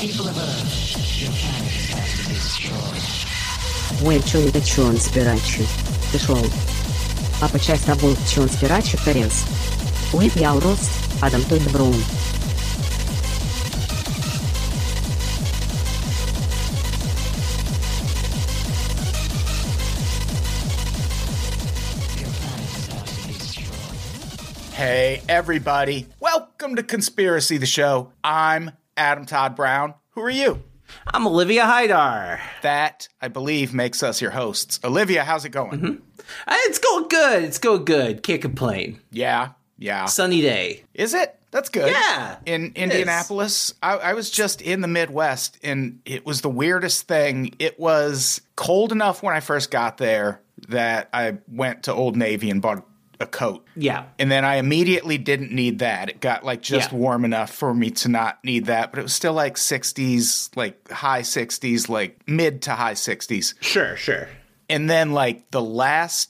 People of Earth, your planet is about to be destroyed. Ой, чё это чё он спирачи? Пішов. А почасть або чё он спирачи карес. Уип я урос, Адам той добром. Hey, everybody. Welcome to Conspiracy the Show. I'm Adam Todd Brown. Who are you? I'm Olivia Hydar. That, I believe, makes us your hosts. Olivia, how's it going? Uh, It's going good. It's going good. Can't complain. Yeah, yeah. Sunny day. Is it? That's good. Yeah, In. Indianapolis, I, I was just in the Midwest, and it was the weirdest thing. It was cold enough when I first got there that I went to Old Navy and bought a coat. Yeah. And then I immediately didn't need that. It got like just Yeah. warm enough for me to not need that, but it was still like 60s, like high 60s, like mid to high 60s. Sure, sure. And then like the last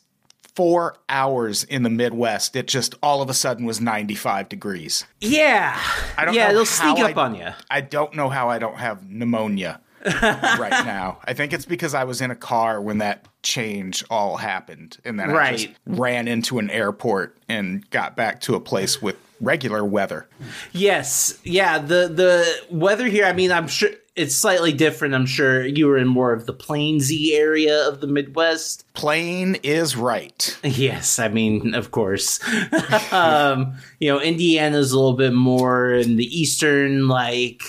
four hours in the Midwest, it just all of a sudden was 95 degrees. Yeah. I don't yeah, they'll sneak up I- on you. I don't know how I don't have pneumonia right now. I think it's because I was in a car when that change all happened. And then I just ran into an airport and got back to a place with regular weather. Yes. Yeah, the the weather here, I mean, I'm sure it's slightly different. I'm sure you were in more of the plainsy area of the Midwest. Plain is right. Yes, I mean, of course. um, you know, Indiana's a little bit more in the eastern, like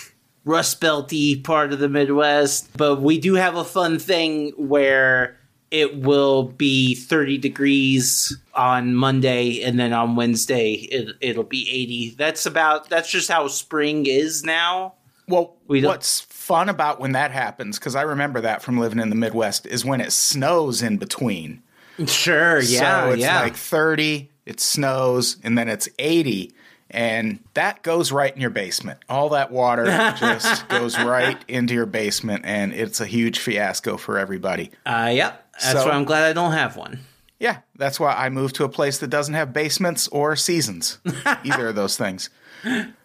Rust Belty part of the Midwest, but we do have a fun thing where it will be 30 degrees on Monday and then on Wednesday it, it'll be 80. That's about that's just how spring is now. Well, We what's fun about when that happens, because I remember that from living in the Midwest, is when it snows in between. Sure, yeah, so it's yeah. like 30, it snows, and then it's 80. And that goes right in your basement. All that water just goes right into your basement, and it's a huge fiasco for everybody. uh yep. That's So- why I'm glad I don't have one. Yeah, that's why I moved to a place that doesn't have basements or seasons, either of those things.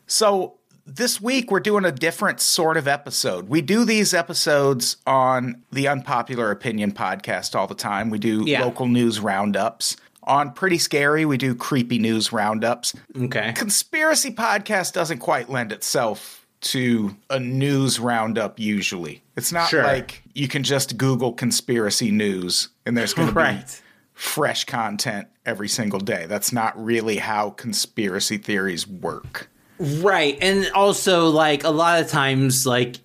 So this week we're doing a different sort of episode. We do these episodes on the Unpopular Opinion podcast all the time. We do Yeah. local news roundups. On Pretty Scary, we do creepy news roundups. Okay. Conspiracy podcast doesn't quite lend itself to a news roundup usually. It's not Sure. like you can just Google conspiracy news and there's going to be fresh content every single day. That's not really how conspiracy theories work. Right. And also, like, a lot of times, like,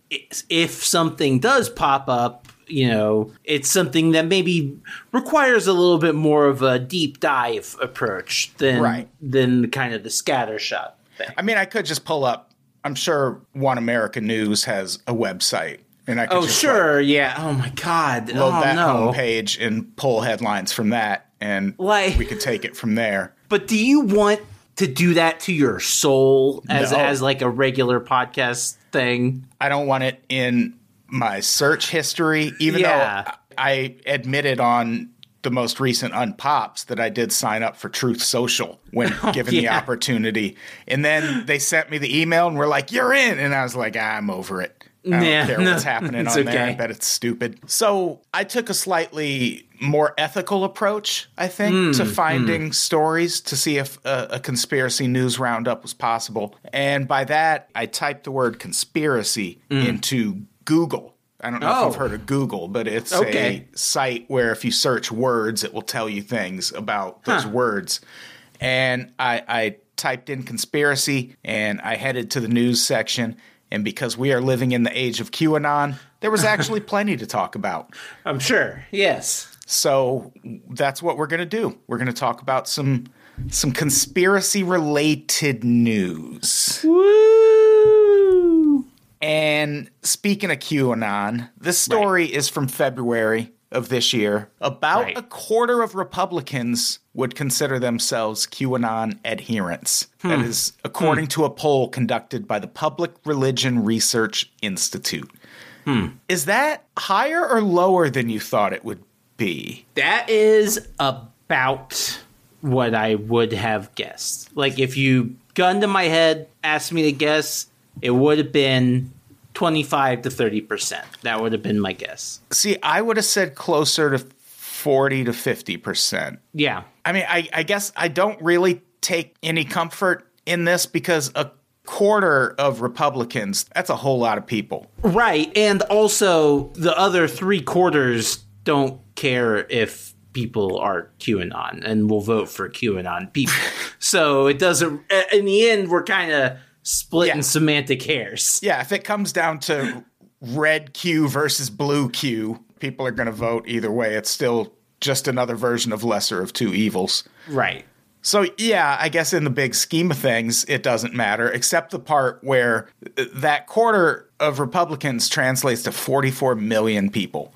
if something does pop up, you know, it's something that maybe requires a little bit more of a deep dive approach than, Right. than kind of the scattershot thing. I mean, I could just pull up. I'm sure One America News has a website, and I could Oh, sure. Yeah. Oh, my God. load oh, that no. homepage and pull headlines from that, and Like- we could take it from there. But do you want to do that to your soul as, No. as like a regular podcast thing? I don't want it in my search history, even Yeah. though I admitted on the most recent Unpops that I did sign up for Truth Social when oh, given the yeah. opportunity. And then they sent me the email and were like, You're in. And I was like, I'm over it. I don't Yeah, care no, what's happening on there. I bet it's stupid. So I took a slightly more ethical approach, I think, hmm, to hmm. finding stories to see if a, a conspiracy news roundup was possible. And by that, I typed the word conspiracy hmm. into Google. I don't know if Oh. you've heard of Google, but it's Okay. a site where if you search words, it will tell you things about those Huh. words. And I, I typed in conspiracy and I headed to the news section. And because we are living in the age of QAnon, there was actually plenty to talk about. I'm sure. Yes. So that's what we're going to do. We're going to talk about some some conspiracy related news. Woo! And speaking of QAnon, this story is from February of this year. About Right. a quarter of Republicans would consider themselves QAnon adherents. That hmm. is according hmm. to a poll conducted by the Public Religion Research Institute. Hmm. Is that higher or lower than you thought it would be? That is about what I would have guessed. Like if you gun to my head, asked me to guess, it would have been 25 to 30%. That would have been my guess. See, I would have said closer to 40 to 50%. Yeah. I mean, I, I guess I don't really take any comfort in this because a quarter of Republicans, that's a whole lot of people. Right. And also, the other three quarters don't care if people are QAnon and will vote for QAnon people. so it doesn't, in the end, we're kind of splitting Yeah. semantic hairs. Yeah, if it comes down to red Q versus blue Q, people are going to vote either way. It's still just another version of lesser of two evils. Right. So, yeah, I guess in the big scheme of things, it doesn't matter, except the part where uh, that quarter of Republicans translates to 44 million people,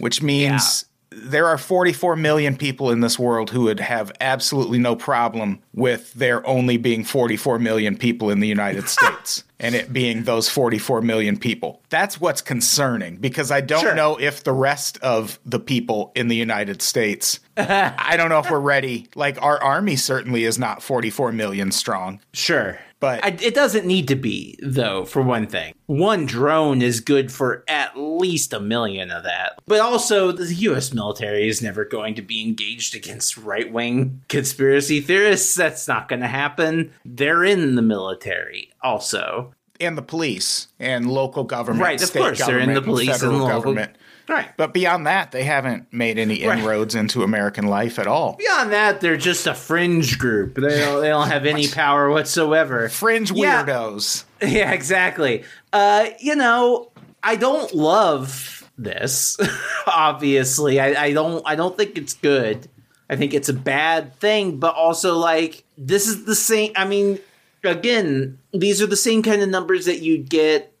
which means there are 44 million people in this world who would have absolutely no problem with there only being 44 million people in the United States and it being those 44 million people. That's what's concerning because I don't Sure. know if the rest of the people in the United States I don't know if we're ready. Like our army certainly is not 44 million strong. Sure. But- I, it doesn't need to be, though, for one thing. One drone is good for at least a million of that. But also, the US military is never going to be engaged against right wing conspiracy theorists. That's not going to happen. They're in the military, also. And the police and local government, Right, of course, they're in the police and federal local- government. Right. But beyond that, they haven't made any Right. inroads into American life at all. Beyond that, they're just a fringe group. They don't, they don't have any power whatsoever. Fringe weirdos. Yeah, exactly. Uh, you know, I don't love this. obviously, I, I don't. I don't think it's good. I think it's a bad thing. But also, like, this is the same. I mean, again, these are the same kind of numbers that you'd get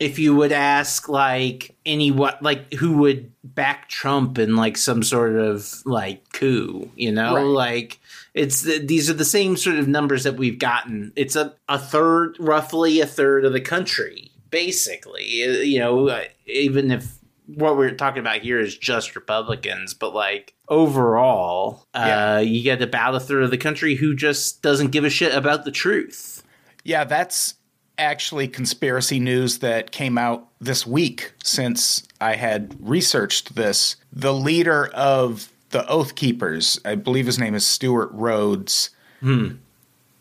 if you would ask like any what like who would back Trump in like some sort of like coup, you know, Right. like it's the, these are the same sort of numbers that we've gotten. It's a a third, roughly a third of the country, basically. Uh, You know, uh, even if what we're talking about here is just Republicans, but like overall, uh, you get about a third of the country who just doesn't give a shit about the truth. Yeah, that's actually conspiracy news that came out this week since I had researched this. The leader of the Oath Keepers, I believe his name is Stewart Rhodes.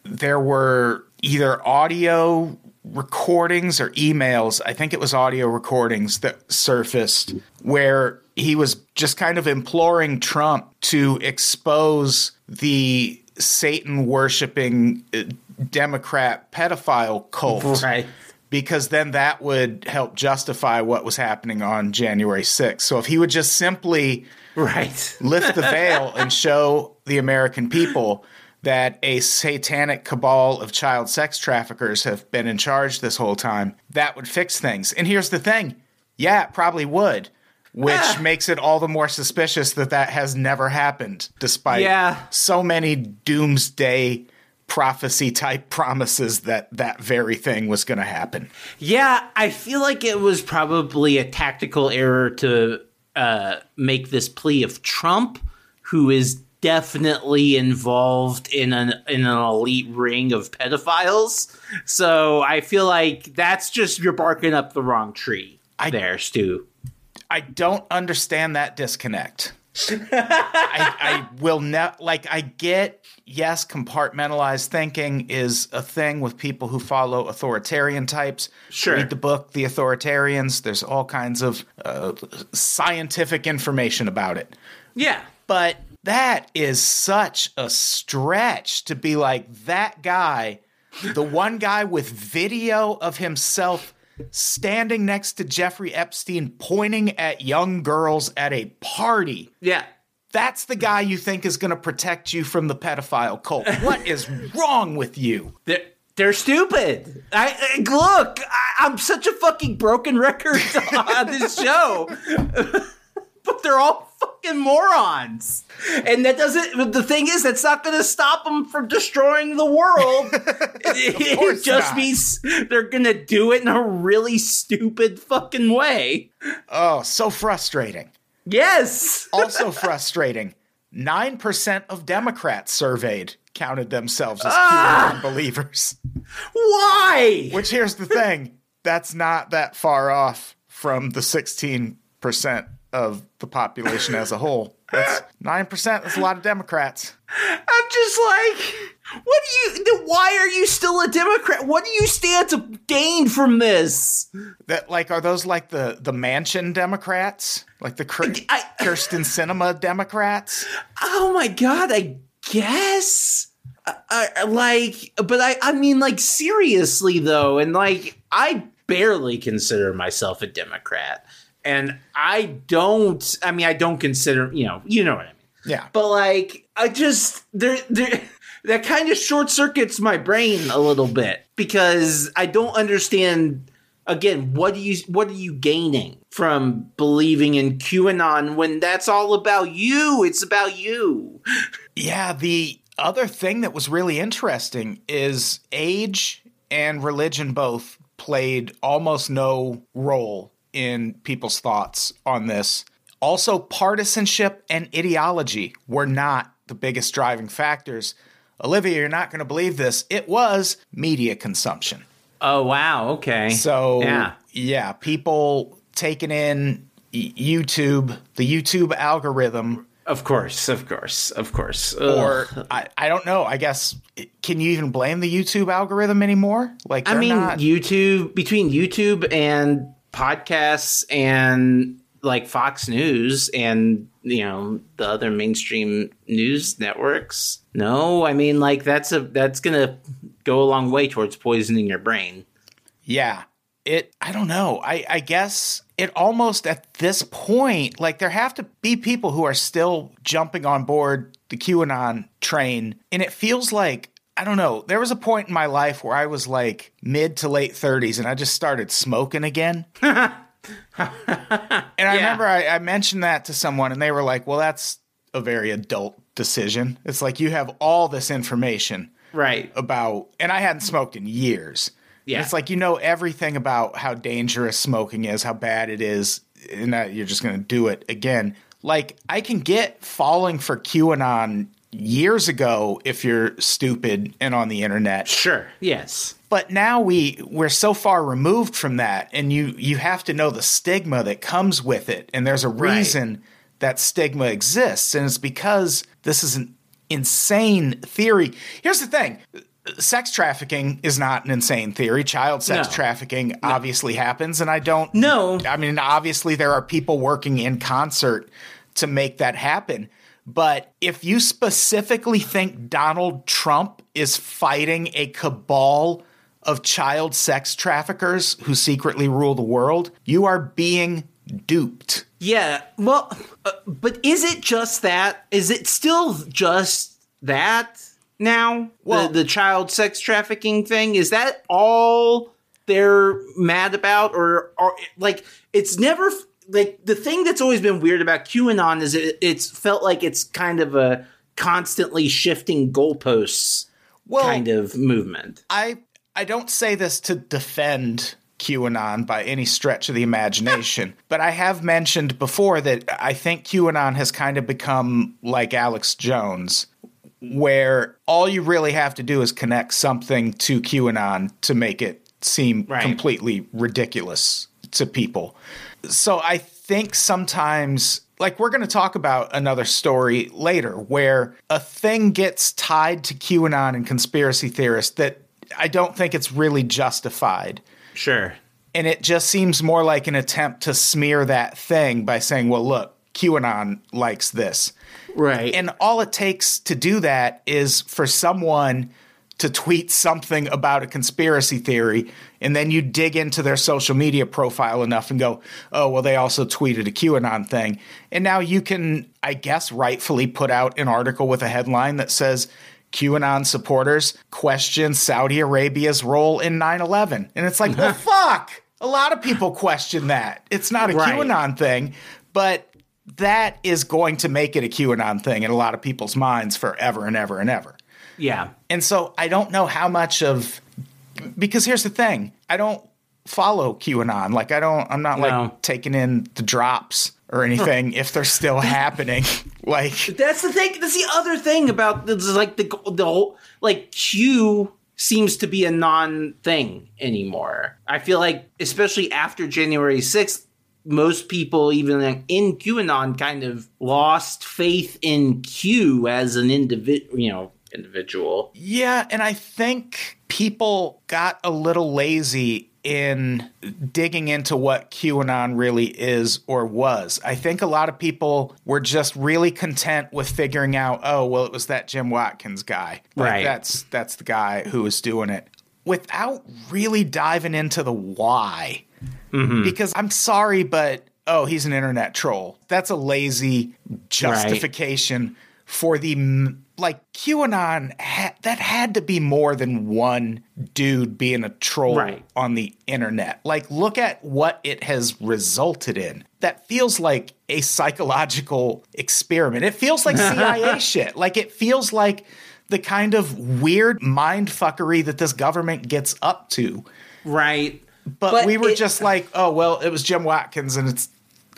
There were either audio recordings or emails, I think it was audio recordings that surfaced where he was just kind of imploring Trump to expose the Satan worshiping uh, Democrat pedophile cult Right. because then that would help justify what was happening on January 6th. So if he would just simply Right. lift the veil and show the American people that a satanic cabal of child sex traffickers have been in charge this whole time, that would fix things. And here's the thing yeah, it probably would. Which Ah. makes it all the more suspicious that that has never happened, despite Yeah. so many doomsday prophecy type promises that that very thing was going to happen. Yeah, I feel like it was probably a tactical error to uh, make this plea of Trump, who is definitely involved in an in an elite ring of pedophiles. So I feel like that's just you're barking up the wrong tree I- there, Stu. I don't understand that disconnect. I, I will not like. I get yes, compartmentalized thinking is a thing with people who follow authoritarian types. Sure. read the book The Authoritarians. There's all kinds of uh, scientific information about it, Yeah. but that is such a stretch to be like that guy, the one guy with video of himself standing next to Jeffrey Epstein pointing at young girls at a party. Yeah. That's the guy you think is going to protect you from the pedophile cult. What is wrong with you? They're, they're stupid. I, I look. I, I'm such a fucking broken record on this show, but they're all fucking morons. And that doesn't. The thing is, that's not going to stop them from destroying the world. it just not. means they're going to do it in a really stupid fucking way. Oh, so frustrating. Yes. Also frustrating. 9% of Democrats surveyed counted themselves as Ah! QAnon believers. Why? Which here's the thing that's not that far off from the 16% of the population as a whole. That's 9%. That's a lot of Democrats. I'm just like, what do you? then Why are you still a Democrat? What do you stand to gain from this? That like are those like the the Manchin Democrats? Like the Kir- I- Kyrsten Sinema Democrats? Oh my god! I guess. I, I, like, but I, I mean, like, seriously though, and like, I barely consider myself a Democrat, and I don't. I mean, I don't consider, you know, you know what I mean. Yeah. But like, I just there, there, that kind of short circuits my brain a little bit because I don't understand. Again, what do you what are you gaining from believing in QAnon when that's all about you? It's about you. Yeah, the other thing that was really interesting is age and religion both played almost no role in people's thoughts on this. Also, partisanship and ideology were not the biggest driving factors. Olivia, you're not going to believe this. It was media consumption. Oh wow, okay. So, yeah, yeah people taking in YouTube, the YouTube algorithm, of course, of course, of course. or I, I don't know. I guess can you even blame the YouTube algorithm anymore? Like, I mean, not- YouTube between YouTube and podcasts and like Fox News and you know the other mainstream news networks. No, I mean like that's a that's gonna go a long way towards poisoning your brain. Yeah. It I don't know. I I guess it almost at this point like there have to be people who are still jumping on board the QAnon train and it feels like I don't know. There was a point in my life where I was like mid to late 30s and I just started smoking again. and I remember I, I mentioned that to someone and they were like, "Well, that's a very adult decision." It's like you have all this information Right. about, and I hadn't smoked in years. Yeah. It's like you know everything about how dangerous smoking is, how bad it is, and that you're just going to do it again. Like, I can get falling for QAnon years ago if you're stupid and on the internet. Sure. Yes. But now we we're so far removed from that and you you have to know the stigma that comes with it and there's a Right. reason that stigma exists and it's because this is an insane theory. Here's the thing. Sex trafficking is not an insane theory. Child sex No. trafficking obviously happens and I don't No. I mean obviously there are people working in concert to make that happen. But if you specifically think Donald Trump is fighting a cabal of child sex traffickers who secretly rule the world, you are being duped. Yeah. Well, uh, but is it just that? Is it still just that now? Well- the, the child sex trafficking thing is that all they're mad about, or or like it's never like the thing that's always been weird about QAnon is it, it's felt like it's kind of a constantly shifting goalposts Well, kind of movement. I I don't say this to defend QAnon by any stretch of the imagination, but I have mentioned before that I think QAnon has kind of become like Alex Jones, where all you really have to do is connect something to QAnon to make it seem Right. completely ridiculous to people. So I think sometimes, like, we're going to talk about another story later where a thing gets tied to QAnon and conspiracy theorists that I don't think it's really justified. Sure. And it just seems more like an attempt to smear that thing by saying, well, look, QAnon likes this. Right. And all it takes to do that is for someone to tweet something about a conspiracy theory, and then you dig into their social media profile enough and go, oh, well, they also tweeted a QAnon thing. And now you can, I guess, rightfully put out an article with a headline that says, QAnon supporters question Saudi Arabia's role in 9 11. And it's like, well, fuck. A lot of people question that. It's not a Right. QAnon thing, but that is going to make it a QAnon thing in a lot of people's minds forever and ever and ever. Yeah. And so I don't know how much of because here's the thing. I don't follow QAnon. Like I don't I'm not No. like taking in the drops or anything if they're still happening. Like That's the thing. That's the other thing about this is like the the whole like Q seems to be a non thing anymore. I feel like, especially after January 6th, most people, even in QAnon, kind of lost faith in Q as an individual, you know, individual. Yeah, and I think people got a little lazy in digging into what QAnon really is or was. I think a lot of people were just really content with figuring out, oh, well, it was that Jim Watkins guy. Like, Right. That's that's the guy who was doing it. Without really diving into the why. Mm-hmm. Because I'm sorry, but oh, he's an internet troll. That's a lazy justification for the like QAnon. Ha- that had to be more than one dude being a troll Right. on the internet. Like, look at what it has resulted in. That feels like a psychological experiment. It feels like CIA shit. Like, it feels like the kind of weird mind fuckery that this government gets up to. Right. But, we were it- just like, oh well, it was Jim Watkins, and it's.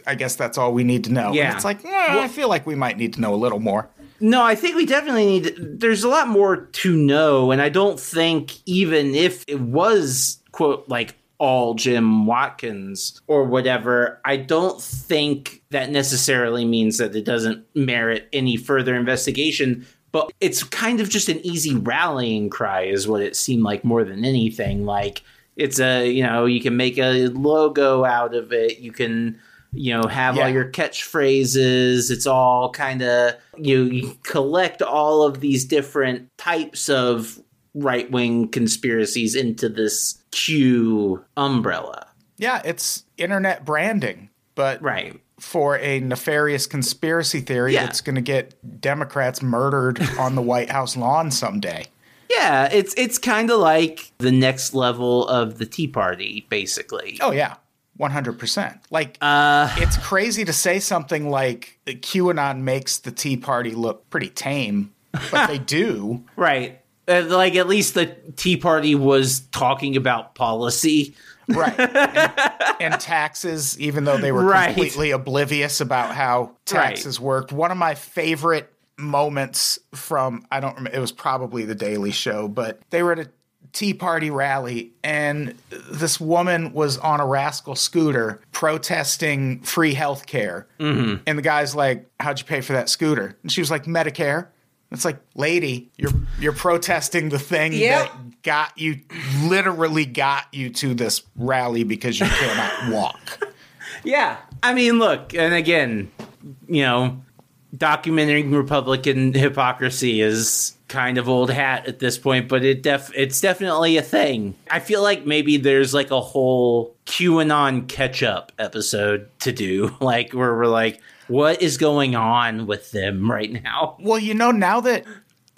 I guess that's all we need to know. And Yeah. it's like, eh, I feel like we might need to know a little more. No, I think we definitely need. There's a lot more to know, and I don't think even if it was quote like all Jim Watkins or whatever, I don't think that necessarily means that it doesn't merit any further investigation. But it's kind of just an easy rallying cry, is what it seemed like more than anything. Like it's a you know you can make a logo out of it, you can you know have all your catchphrases. It's all kind of you, you collect all of these different types of right-wing conspiracies into this q umbrella. Yeah, it's internet branding, but right. for a nefarious conspiracy theory Yeah. that's going to get Democrats murdered on the White House lawn someday. yeah it's it's kind of like the next level of the tea party basically. Oh yeah, one hundred percent. Like uh it's crazy to say something like QAnon makes the Tea Party look pretty tame, but they do. right Uh, like at least the tea party was talking about policy Right. And, and taxes, even though they were Right. completely oblivious about how taxes worked. One of my favorite moments from, I don't remember, it was probably the Daily Show, but they were at a Tea Party rally, and this woman was on a rascal scooter protesting free health care. Mm-hmm. And the guy's like, How'd you pay for that scooter? And she was like, Medicare. It's like, lady, you're you're protesting the thing Yep. that got you literally got you to this rally because you cannot walk. Yeah. I mean, look, and again, you know, documenting Republican hypocrisy is kind of old hat at this point, but it def it's definitely a thing. I feel like maybe there's like a whole QAnon catch up episode to do, like where we're like, what is going on with them right now? Well, you know, now that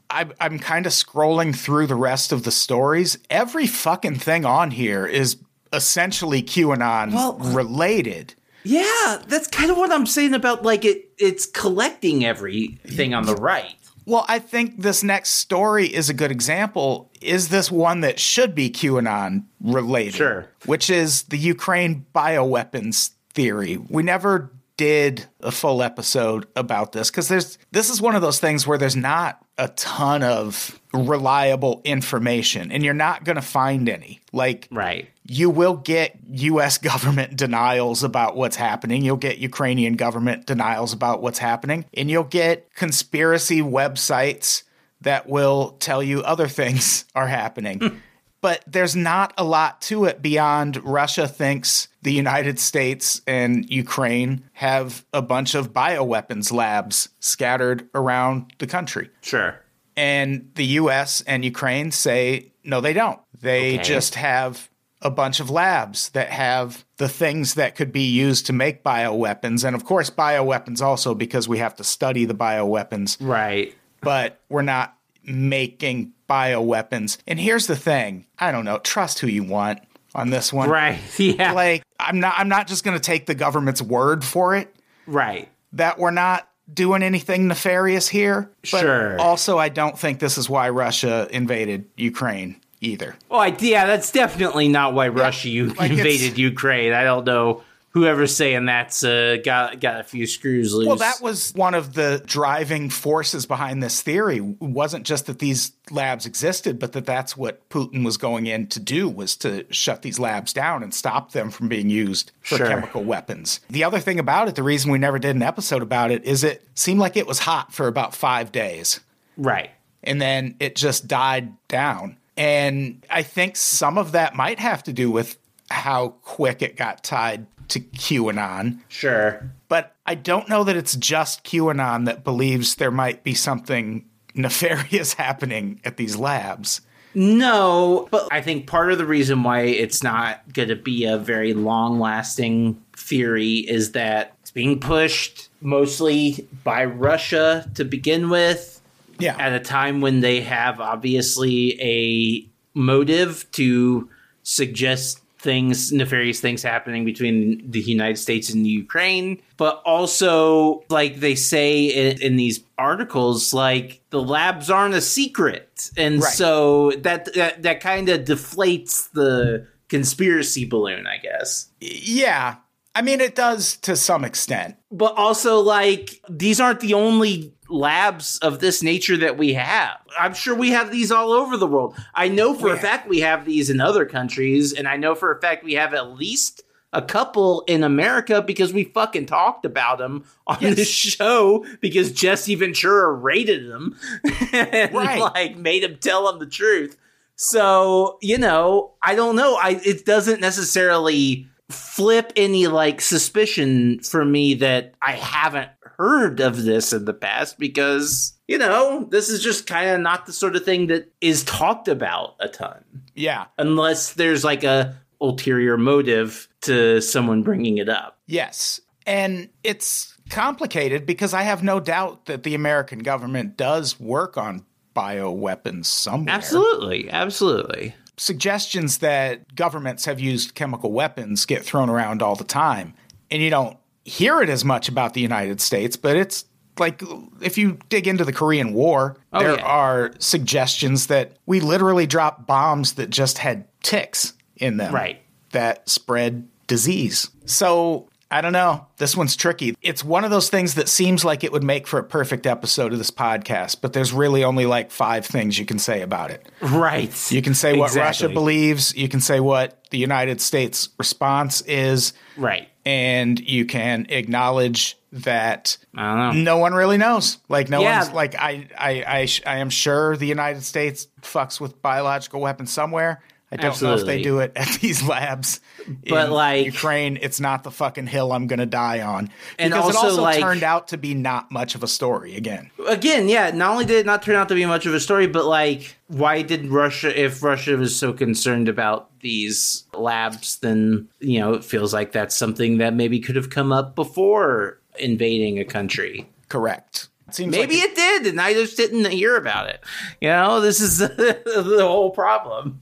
I'm, I'm kind of scrolling through the rest of the stories, every fucking thing on here is essentially QAnon Well- related. Yeah, that's kind of what I'm saying about like it it's collecting everything on the right. Well, I think this next story is a good example. Is this one that should be QAnon related? Sure. Which is the Ukraine bioweapons theory. We never did a full episode about this because there's this is one of those things where there's not a ton of reliable information and you're not going to find any. Like Right. You will get US government denials about what's happening. You'll get Ukrainian government denials about what's happening. And you'll get conspiracy websites that will tell you other things are happening. Hmm. but there's not a lot to it beyond Russia thinks the United States and Ukraine have a bunch of bioweapons labs scattered around the country. Sure. And the US and Ukraine say, no, they don't. They Okay. just have a bunch of labs that have the things that could be used to make bioweapons. And of course, bioweapons also because we have to study the bioweapons, Right. but we're not making bioweapons. And here's the thing I don't know, trust who you want on this one. Right. Yeah. Like, I'm not, I'm not just going to take the government's word for it right. that we're not doing anything nefarious here. But Sure. also, I don't think this is why Russia invaded Ukraine either. Oh, I, yeah, that's definitely not why Russia you like invaded Ukraine. I don't know whoever's saying that's uh, got got a few screws loose. Well, that was one of the driving forces behind this theory. It wasn't just that these labs existed, but that that's what Putin was going in to do was to shut these labs down and stop them from being used for Sure. chemical weapons. The other thing about it, the reason we never did an episode about it, is it seemed like it was hot for about five days right. and then it just died down. And I think some of that might have to do with how quick it got tied to QAnon. Sure. But I don't know that it's just QAnon that believes there might be something nefarious happening at these labs. No, but I think part of the reason why it's not going to be a very long lasting theory is that it's being pushed mostly by Russia to begin with Yeah. at a time when they have obviously a motive to suggest things nefarious things happening between the United States and the Ukraine but also like they say in, in these articles like the labs aren't a secret and Right. so that that, that kind of deflates the conspiracy balloon I guess yeah. I mean, it does to some extent. but also like these aren't the only labs of this nature that we have. I'm sure we have these all over the world. I know for a fact we have these in other countries, and I know for a fact we have at least a couple in America because we fucking talked about them on Yes. this show because Jesse Ventura rated them and Right. like made him tell him the truth. So, you know, I don't know. I it doesn't necessarily flip any like suspicion for me that I haven't heard of this in the past because, you know, this is just kind of not the sort of thing that is talked about a ton Yeah. unless there's like a ulterior motive to someone bringing it up. Yes. And it's complicated because I have no doubt that the American government does work on bioweapons somewhere. Absolutely, absolutely. Suggestions that governments have used chemical weapons get thrown around all the time. And you don't hear it as much about the United States, but it's like if you dig into the Korean War, Oh, there yeah. are suggestions that we literally dropped bombs that just had ticks in them. Right. That spread disease. So I don't know. This one's tricky. It's one of those things that seems like it would make for a perfect episode of this podcast, but there's really only like five things you can say about it. Right. You can say what Russia believes, you can say what the United States response is, Right. And you can acknowledge that I don't know. no one really knows. Like no Yeah. one's like I I I, sh- I am sure the United States fucks with biological weapons somewhere. I don't know if they do it at these labs. But, in like- Ukraine, it's not the fucking hill I'm going to die on. And because also, it also like- turned out to be not much of a story again. again, yeah, not only did it not turn out to be much of a story, but like, why did Russia, if Russia was so concerned about these labs, then, you know, it feels like that's something that maybe could have come up before invading a country. Correct. Seems Maybe like it did, and I just didn't hear about it. You know, this is the whole problem.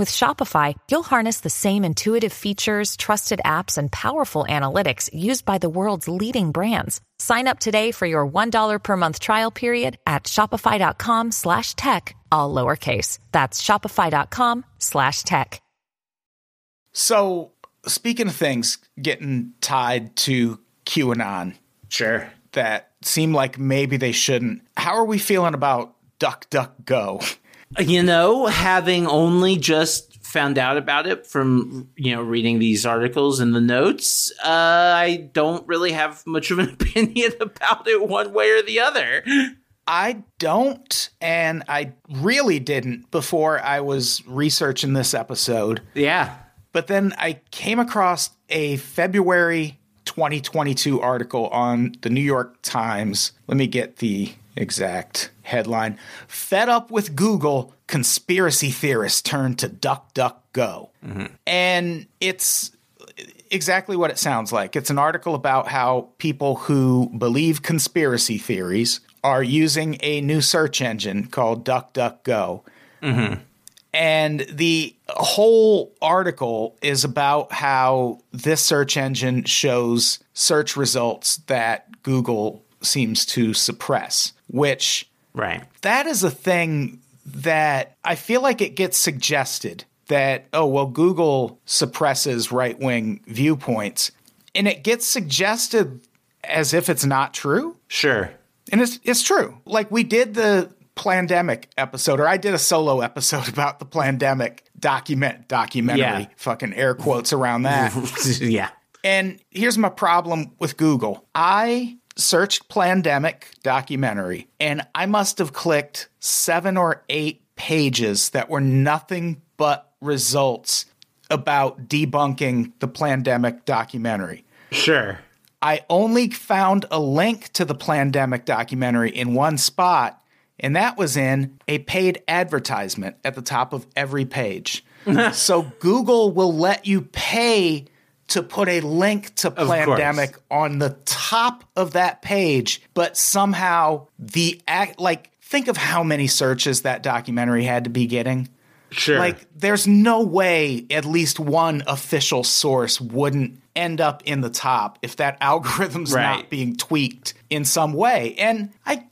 With Shopify, you'll harness the same intuitive features, trusted apps, and powerful analytics used by the world's leading brands. Sign up today for your $1 per month trial period at shopify.com slash tech, all lowercase. That's shopify.com slash tech. So speaking of things getting tied to QAnon Sure. that seem like maybe they shouldn't, how are we feeling about DuckDuckGo? You know, having only just found out about it from, you know, reading these articles and the notes, uh, I don't really have much of an opinion about it one way or the other. I don't, and I really didn't before I was researching this episode. Yeah. But then I came across a February 2022 article on the New York Times. Let me get the exact headline. Fed up with Google, conspiracy theorists turn to DuckDuckGo. Mm-hmm. And it's exactly what it sounds like. It's an article about how people who believe conspiracy theories are using a new search engine called DuckDuckGo. Mm-hmm. And the whole article is about how this search engine shows search results that Google seems to suppress, which Right. that is a thing that I feel like it gets suggested that, oh, well, Google suppresses right wing viewpoints. And it gets suggested as if it's not true. Sure. And it's, it's true. Like we did the pandemic episode, or I did a solo episode about the Plandemic document documentary, Yeah. fucking air quotes around that. yeah. And here's my problem with Google. I searched Plandemic documentary and I must have clicked seven or eight pages that were nothing but results about debunking the Plandemic documentary. Sure. I only found a link to the Plandemic documentary in one spot, and that was in a paid advertisement at the top of every page. so Google will let you pay to put a link to course. Plandemic on the top of that page, but somehow the act like think of how many searches that documentary had to be getting. Sure. Like, there's no way at least one official source wouldn't end up in the top if that algorithm's Right. not being tweaked in some way. And I,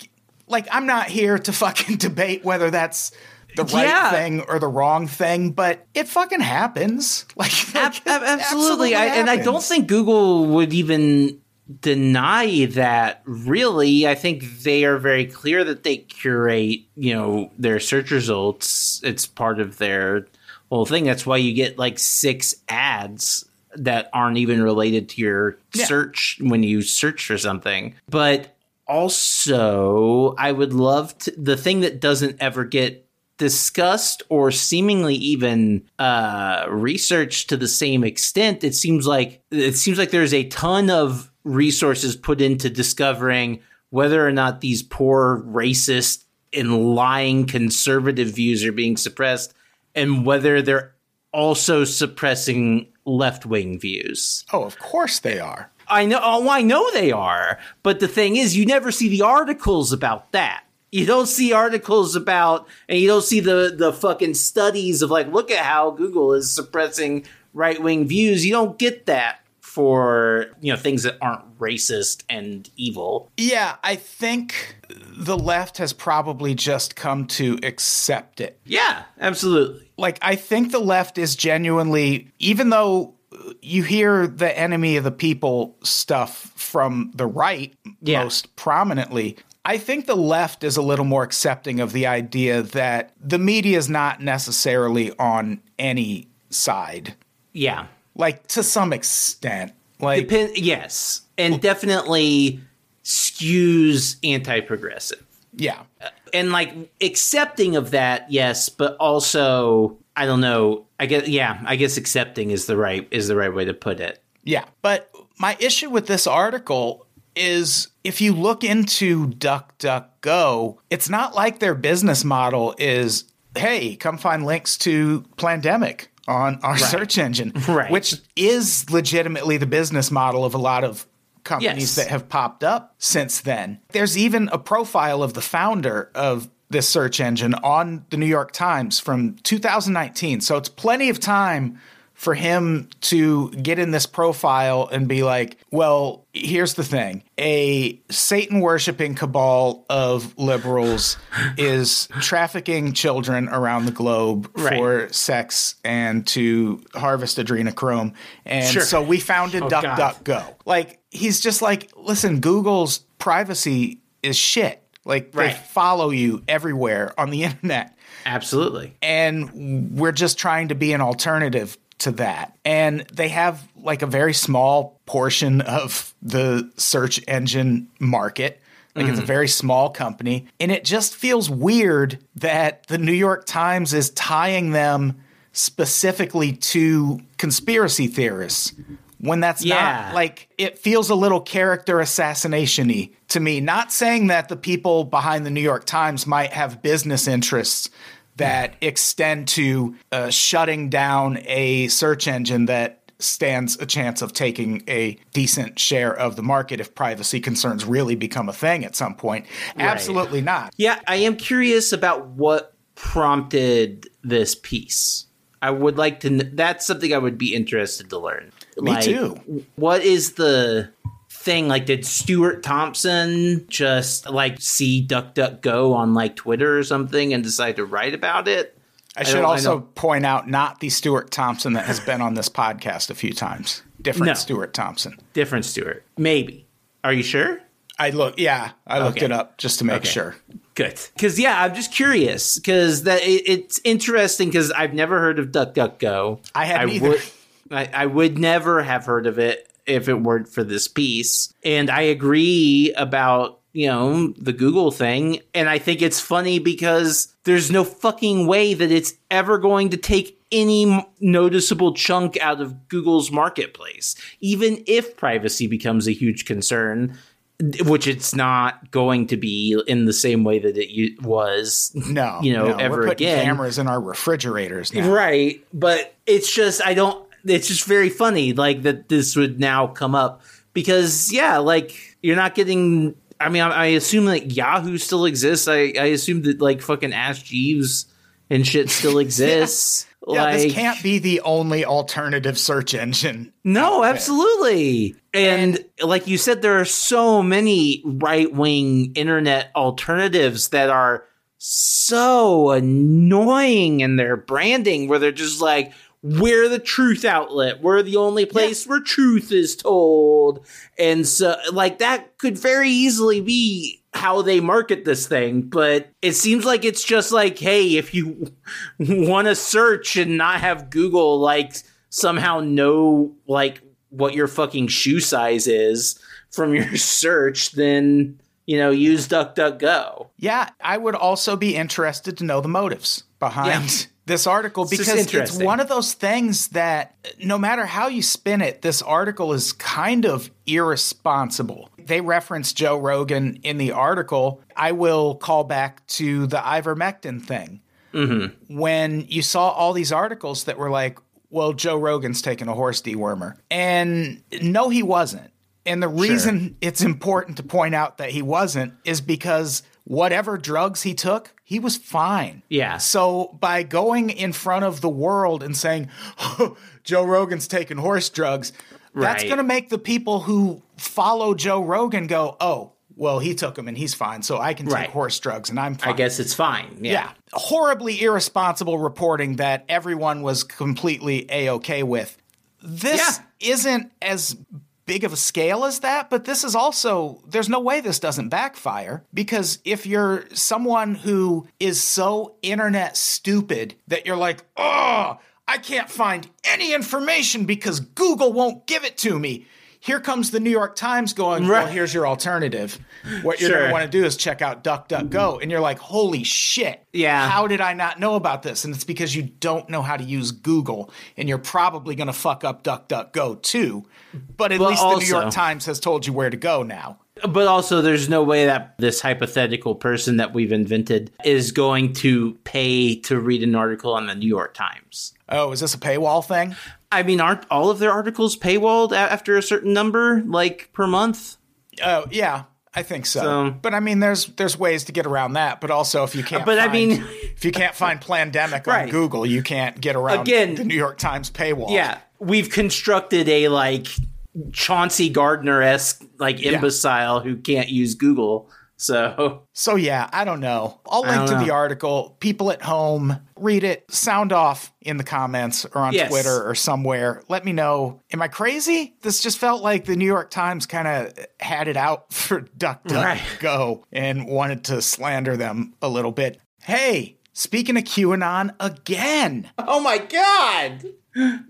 like, I'm not here to fucking debate whether that's the right Yeah. thing or the wrong thing, but it fucking happens. Like, like, it ab- absolutely. I, and I don't think Google would even deny that really. I think they are very clear that they curate, you know, their search results. It's part of their whole thing. That's why you get like six ads that aren't even related to your Yeah. search when you search for something. But also, I would love to the thing that doesn't ever get discussed or seemingly even uh, researched to the same extent. It seems like it seems like there's a ton of resources put into discovering whether or not these poor racist and lying conservative views are being suppressed and whether they're also suppressing left-wing views. Oh, of course they are. I know. Oh, I know they are. But the thing is, you never see the articles about that. You don't see articles about, and you don't see the the fucking studies of like, look at how Google is suppressing right wing views. You don't get that for you know things that aren't racist and evil. Yeah, I think the left has probably just come to accept it. Yeah, absolutely. like I think the left is genuinely even though you hear the enemy of the people stuff from the right Yeah. most prominently I think the left is a little more accepting of the idea that the media is not necessarily on any side Yeah. like to some extent like Depend- yes, and definitely skews anti-progressive. yeah uh, and like accepting of that yes but also i don't know i guess yeah i guess accepting is the right is the right way to put it Yeah. But my issue with this article is if you look into DuckDuckGo, it's not like their business model is, hey, come find links to Plandemic on our search engine, Right. which is legitimately the business model of a lot of companies Yes. that have popped up since then. There's even a profile of the founder of this search engine on the New York Times from 2019. So it's plenty of time for him to get in this profile and be like, well, here's the thing a Satan worshiping cabal of liberals is trafficking children around the globe Right. for sex and to harvest adrenochrome. And Sure. so we founded Oh, God. Like, he's just like, listen, Google's privacy is shit. Like, Right. they follow you everywhere on the internet absolutely and we're just trying to be an alternative to that. And they have like a very small portion of the search engine market. Like it's a mm. very small company. And it just feels weird that the New York Times is tying them specifically to conspiracy theorists when that's Yeah. not like it feels a little character assassination y to me. Not saying that the people behind the New York Times might have business interests that extend to uh, shutting down a search engine that stands a chance of taking a decent share of the market if privacy concerns really become a thing at some point. Absolutely not. yeah i am curious about what prompted this piece. I would like to. That's something I would be interested to learn. Me Like, too. What is the thing? Like, did Stuart Thompson just like see DuckDuckGo on like Twitter or something and decide to write about it? I should don't- I also point out not the Stuart Thompson that has been on this podcast a few times. Different No. Stuart Thompson. Different Stuart, maybe. Are you sure? I look, yeah, I looked Okay. it up just to make Okay. sure. Good, because yeah, I'm just curious because that it, it's interesting because I've never heard of DuckDuckGo. I hadn't either. Would, I, I would never have heard of it if it weren't for this piece, and I agree about you know the Google thing, and I think it's funny because there's no fucking way that it's ever going to take any noticeable chunk out of Google's marketplace, even if privacy becomes a huge concern which it's not going to be in the same way that it was. No, you know, no, ever we're putting again. cameras in our refrigerators now. Right, but it's just I don't. It's just very funny, like that this would now come up because yeah, like you're not getting. I mean, I, I assume that Yahoo still exists. I I assume that like fucking Ask Jeeves and shit still exists. Yeah, like, this can't be the only alternative search engine. No, absolutely. And, like you said, there are so many right wing internet alternatives that are so annoying in their branding, where they're just like, we're the truth outlet. We're the only place where truth is told. And so, like, that could very easily be how they market this thing. But it seems like it's just like, hey, if you want to search and not have Google, like, somehow know, like, what your fucking shoe size is from your search, then, you know, use DuckDuckGo. Yeah, I would also be interested to know the motives behind Yeah. this article because it's interesting. one of those things that no matter how you spin it, this article is kind of irresponsible. They reference Joe Rogan in the article. I will call back to the ivermectin thing. Mm-hmm. When you saw all these articles that were like, well, Joe Rogan's taking a horse dewormer. And no, he wasn't. And the reason it's important to point out that he wasn't is because whatever drugs he took, he was fine. Yeah. So by going in front of the world and saying, Joe Rogan's taking horse drugs, that's going to make the people who follow Joe Rogan go, oh, well, he took them and he's fine. So I can take Right. horse drugs and I'm fine. I guess it's fine. Yeah. Yeah. Horribly irresponsible reporting that everyone was completely A OK with. This isn't as big of a scale as that, but this is also, there's no way this doesn't backfire because if you're someone who is so internet stupid that you're like, oh, I can't find any information because Google won't give it to me. Here comes the New York Times going, well, here's your alternative. What you're going to want to do is check out DuckDuckGo. And you're like, holy shit. Yeah. How did I not know about this? And it's because you don't know how to use Google. And you're probably going to fuck up DuckDuckGo too. But at But least the New York Times has told you where to go now. But also, there's no way that this hypothetical person that we've invented is going to pay to read an article on the New York Times. Oh, is this a paywall thing? I mean, aren't all of their articles paywalled after a certain number, like per month? Oh, yeah. I think so. So- but I mean, there's there's ways to get around that. But also, if you can't, But I find- mean- if you can't find Plandemic on Right. Google, you can't get around Again- the New York Times paywall. Yeah, we've constructed a like Chauncey Gardiner esque like imbecile who can't use Google. So So yeah, I don't know. I'll link to know. the article. People at home, read it. Sound off in the comments or on Yes. Twitter or somewhere. Let me know. Am I crazy? This just felt like the New York Times kind of had it out for Duck Duck Right. Go and wanted to slander them a little bit. Hey, speaking of QAnon again, Oh my god!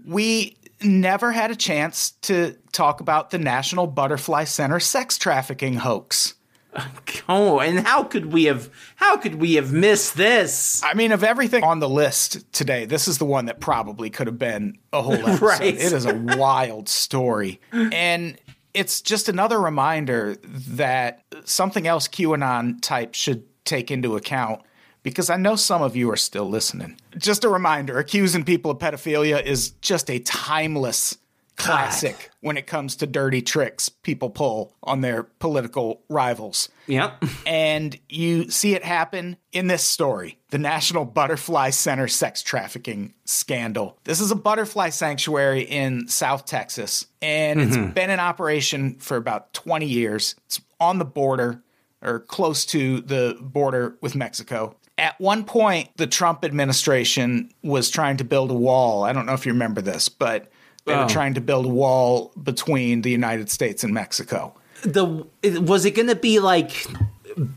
we never had a chance to talk about the National Butterfly Center sex trafficking hoax. Oh, and how could we have how could we have missed this? I mean, of everything on the list today, this is the one that probably could have been a whole episode. Right. It is a wild story. And it's just another reminder that something else QAnon type should take into account because I know some of you are still listening. Just a reminder accusing people of pedophilia is just a timeless classic when it comes to dirty tricks people pull on their political rivals. Yep. And you see it happen in this story the National Butterfly Center sex trafficking scandal. This is a butterfly sanctuary in South Texas, and it's mm-hmm. been in operation for about 20 years. It's on the border or close to the border with Mexico. At one point, the Trump administration was trying to build a wall. I don't know if you remember this, but they Oh. were trying to build a wall between the United States and Mexico. The was it going to be like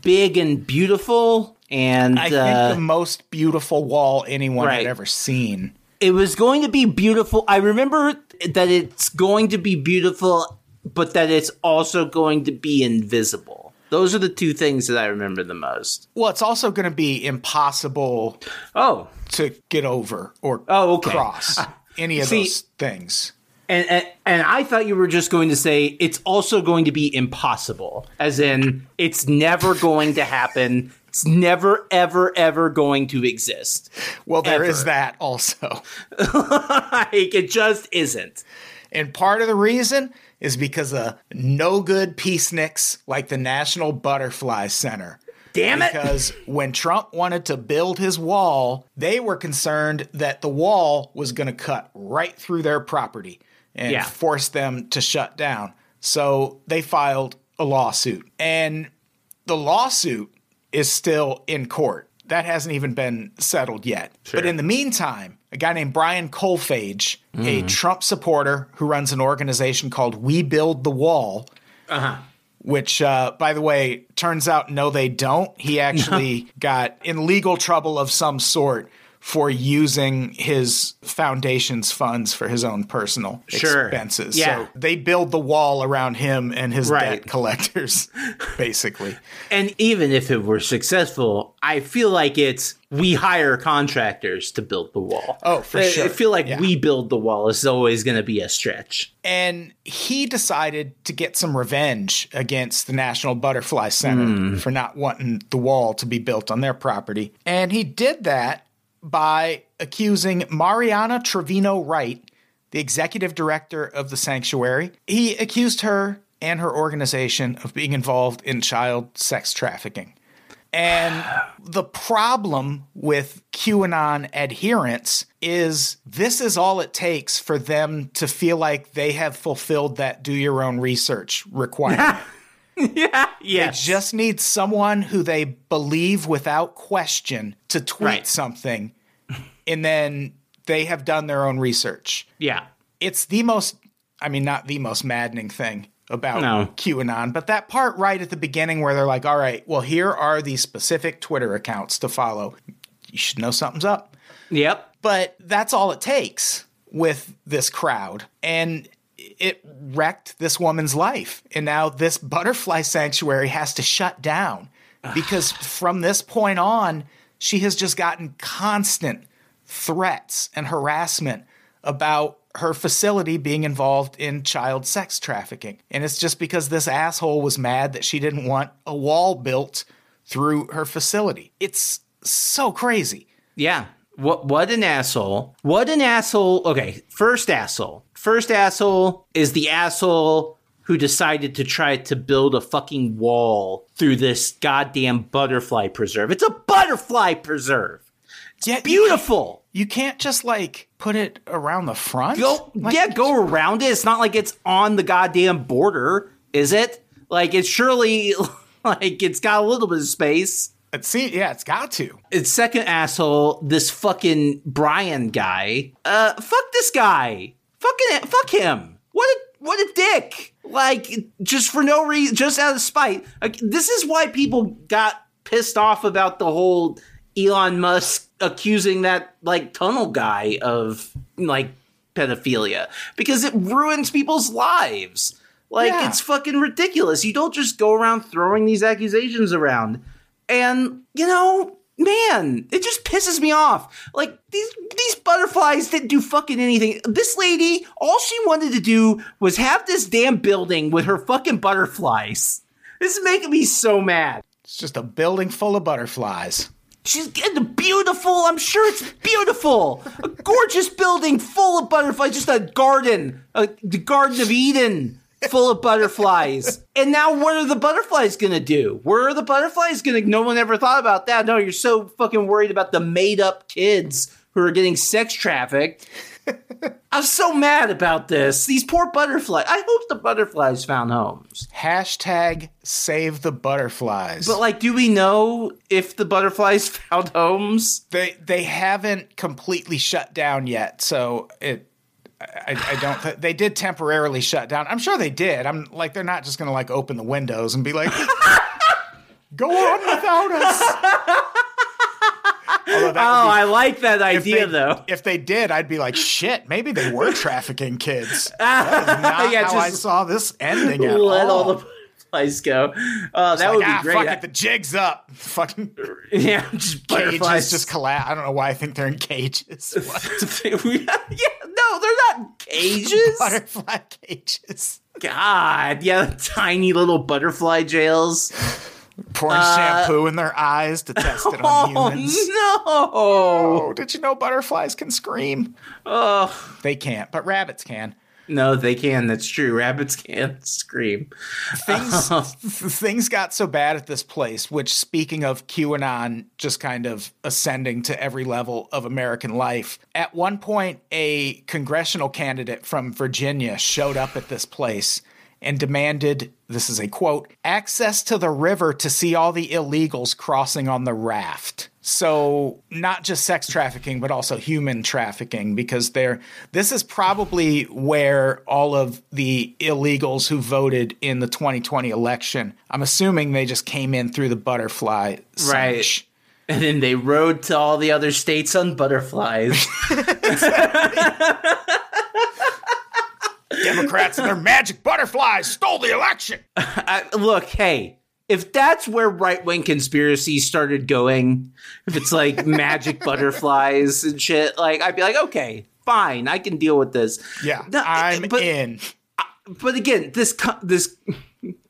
big and beautiful and I uh, think the most beautiful wall anyone Right. had ever seen. it was going to be beautiful. I remember that it's going to be beautiful, but that it's also going to be invisible. Those are the two things that I remember the most. Well, it's also going to be impossible Oh, to get over or Oh, okay. cross any of See- those things. and, and and I thought you were just going to say it's also going to be impossible, as in it's never going to happen. It's never, ever, ever going to exist. Well, there is ever. that also. like it just isn't. And part of the reason is because of no good peaceniks like the National Butterfly Center. Damn it! Because when Trump wanted to build his wall, they were concerned that the wall was going to cut right through their property and Yeah. force them to shut down. So they filed a lawsuit. And the lawsuit is still in court. That hasn't even been settled yet. But in the meantime, a guy named Brian Kolfage, a mm-hmm. Trump supporter who runs an organization called We Build the Wall, uh-huh. Which, uh, by the way, turns out no, they don't. He actually got in legal trouble of some sort for using his foundation's funds for his own personal Sure. expenses. Yeah. So they build the wall around him and his Right. debt collectors, basically. And even if it were successful, I feel like it's we hire contractors to build the wall. Oh, for I- sure. I feel like Yeah. we build the wall is always going to be a stretch. And he decided to get some revenge against the National Butterfly Center hmm. for not wanting the wall to be built on their property. And he did that by accusing Mariana Trevino Wright, the executive director of the sanctuary. He accused her and her organization of being involved in child sex trafficking. And the problem with QAnon adherents is this is all it takes for them to feel like they have fulfilled that do your own research requirement. yeah. They just need someone who they believe without question to tweet Right. something, and then they have done their own research. yeah. It's the most, I mean, not the most maddening thing about No. QAnon, but that part right at the beginning where they're like, all right, well, here are these specific Twitter accounts to follow. You should know something's up. Yep. But that's all it takes with this crowd. And it wrecked this woman's life. And now this butterfly sanctuary has to shut down because from this point on, she has just gotten constant threats and harassment about her facility being involved in child sex trafficking. And it's just because this asshole was mad that she didn't want a wall built through her facility. It's so crazy. Yeah. What what an asshole. What an asshole. Okay, first asshole. First asshole is the asshole who decided to try to build a fucking wall through this goddamn butterfly preserve. It's a butterfly preserve. Yeah, Beautiful. You can't just like put it around the front. Go Like, yeah, go around it. It's not like it's on the goddamn border, is it? Like it's surely like it's got a little bit of space. It see, yeah, it's got to. Its second asshole, this fucking Brian guy. Uh, fuck this guy. Fucking fuck him. What a what a dick. Like just for no reason, just out of spite. Like, this is why people got pissed off about the whole Elon Musk accusing that like tunnel guy of like pedophilia because it ruins people's lives. Like Yeah. it's fucking ridiculous. You don't just go around throwing these accusations around. And you know, man, it just pisses me off. Like these these butterflies didn't do fucking anything. This lady, all she wanted to do was have this damn building with her fucking butterflies. This is making me so mad. It's just a building full of butterflies. She's getting beautiful. I'm sure it's beautiful. A gorgeous building full of butterflies. Just a garden, a, the Garden of Eden, full of butterflies. And now, what are the butterflies gonna do? Where are the butterflies gonna? No one ever thought about that. No, you're so fucking worried about the made up kids who are getting sex trafficked. I'm so mad about this. These poor butterflies. I hope the butterflies found homes. Hashtag save the butterflies. But like, do we know if the butterflies found homes? they they haven't completely shut down yet, so it. I, I don't. Th- they did temporarily shut down. I'm sure they did. I'm like they're not just gonna like open the windows and be like, "Go on without us." Oh, be- I like that idea they, though. If they did, I'd be like, "Shit, maybe they were trafficking kids." That is not Yeah, how I saw this ending at Let all all. the butterflies go. Oh, that Like, would be ah, great. Fuck it, the jig's up. Fucking yeah, just cages just collapse. I don't know why I think they're in cages. What? yeah, no, they're not cages. Butterfly cages. God, yeah, tiny little butterfly jails. Pouring uh, shampoo in their eyes to test it on Oh humans. no! Oh, did you know butterflies can scream? Oh They can't, but rabbits can. No, they can. That's true. Rabbits can't scream. Things um, things got so bad at this place, which speaking of QAnon just kind of ascending to every level of American life. At one point a congressional candidate from Virginia showed up at this place and demanded this is a quote access to the river to see all the illegals crossing on the raft. So not just sex trafficking, but also human trafficking, because they're this is probably where all of the illegals who voted in the 2020 election. I'm assuming they just came in through the butterfly. Right. And then they rode to all the other states on butterflies. Democrats and their magic butterflies stole the election. I, look, hey, if that's where right wing conspiracies started going, if it's like magic butterflies and shit, like I'd be like, okay, fine, I can deal with this. Yeah, No, I'm but, in. But again, this co- this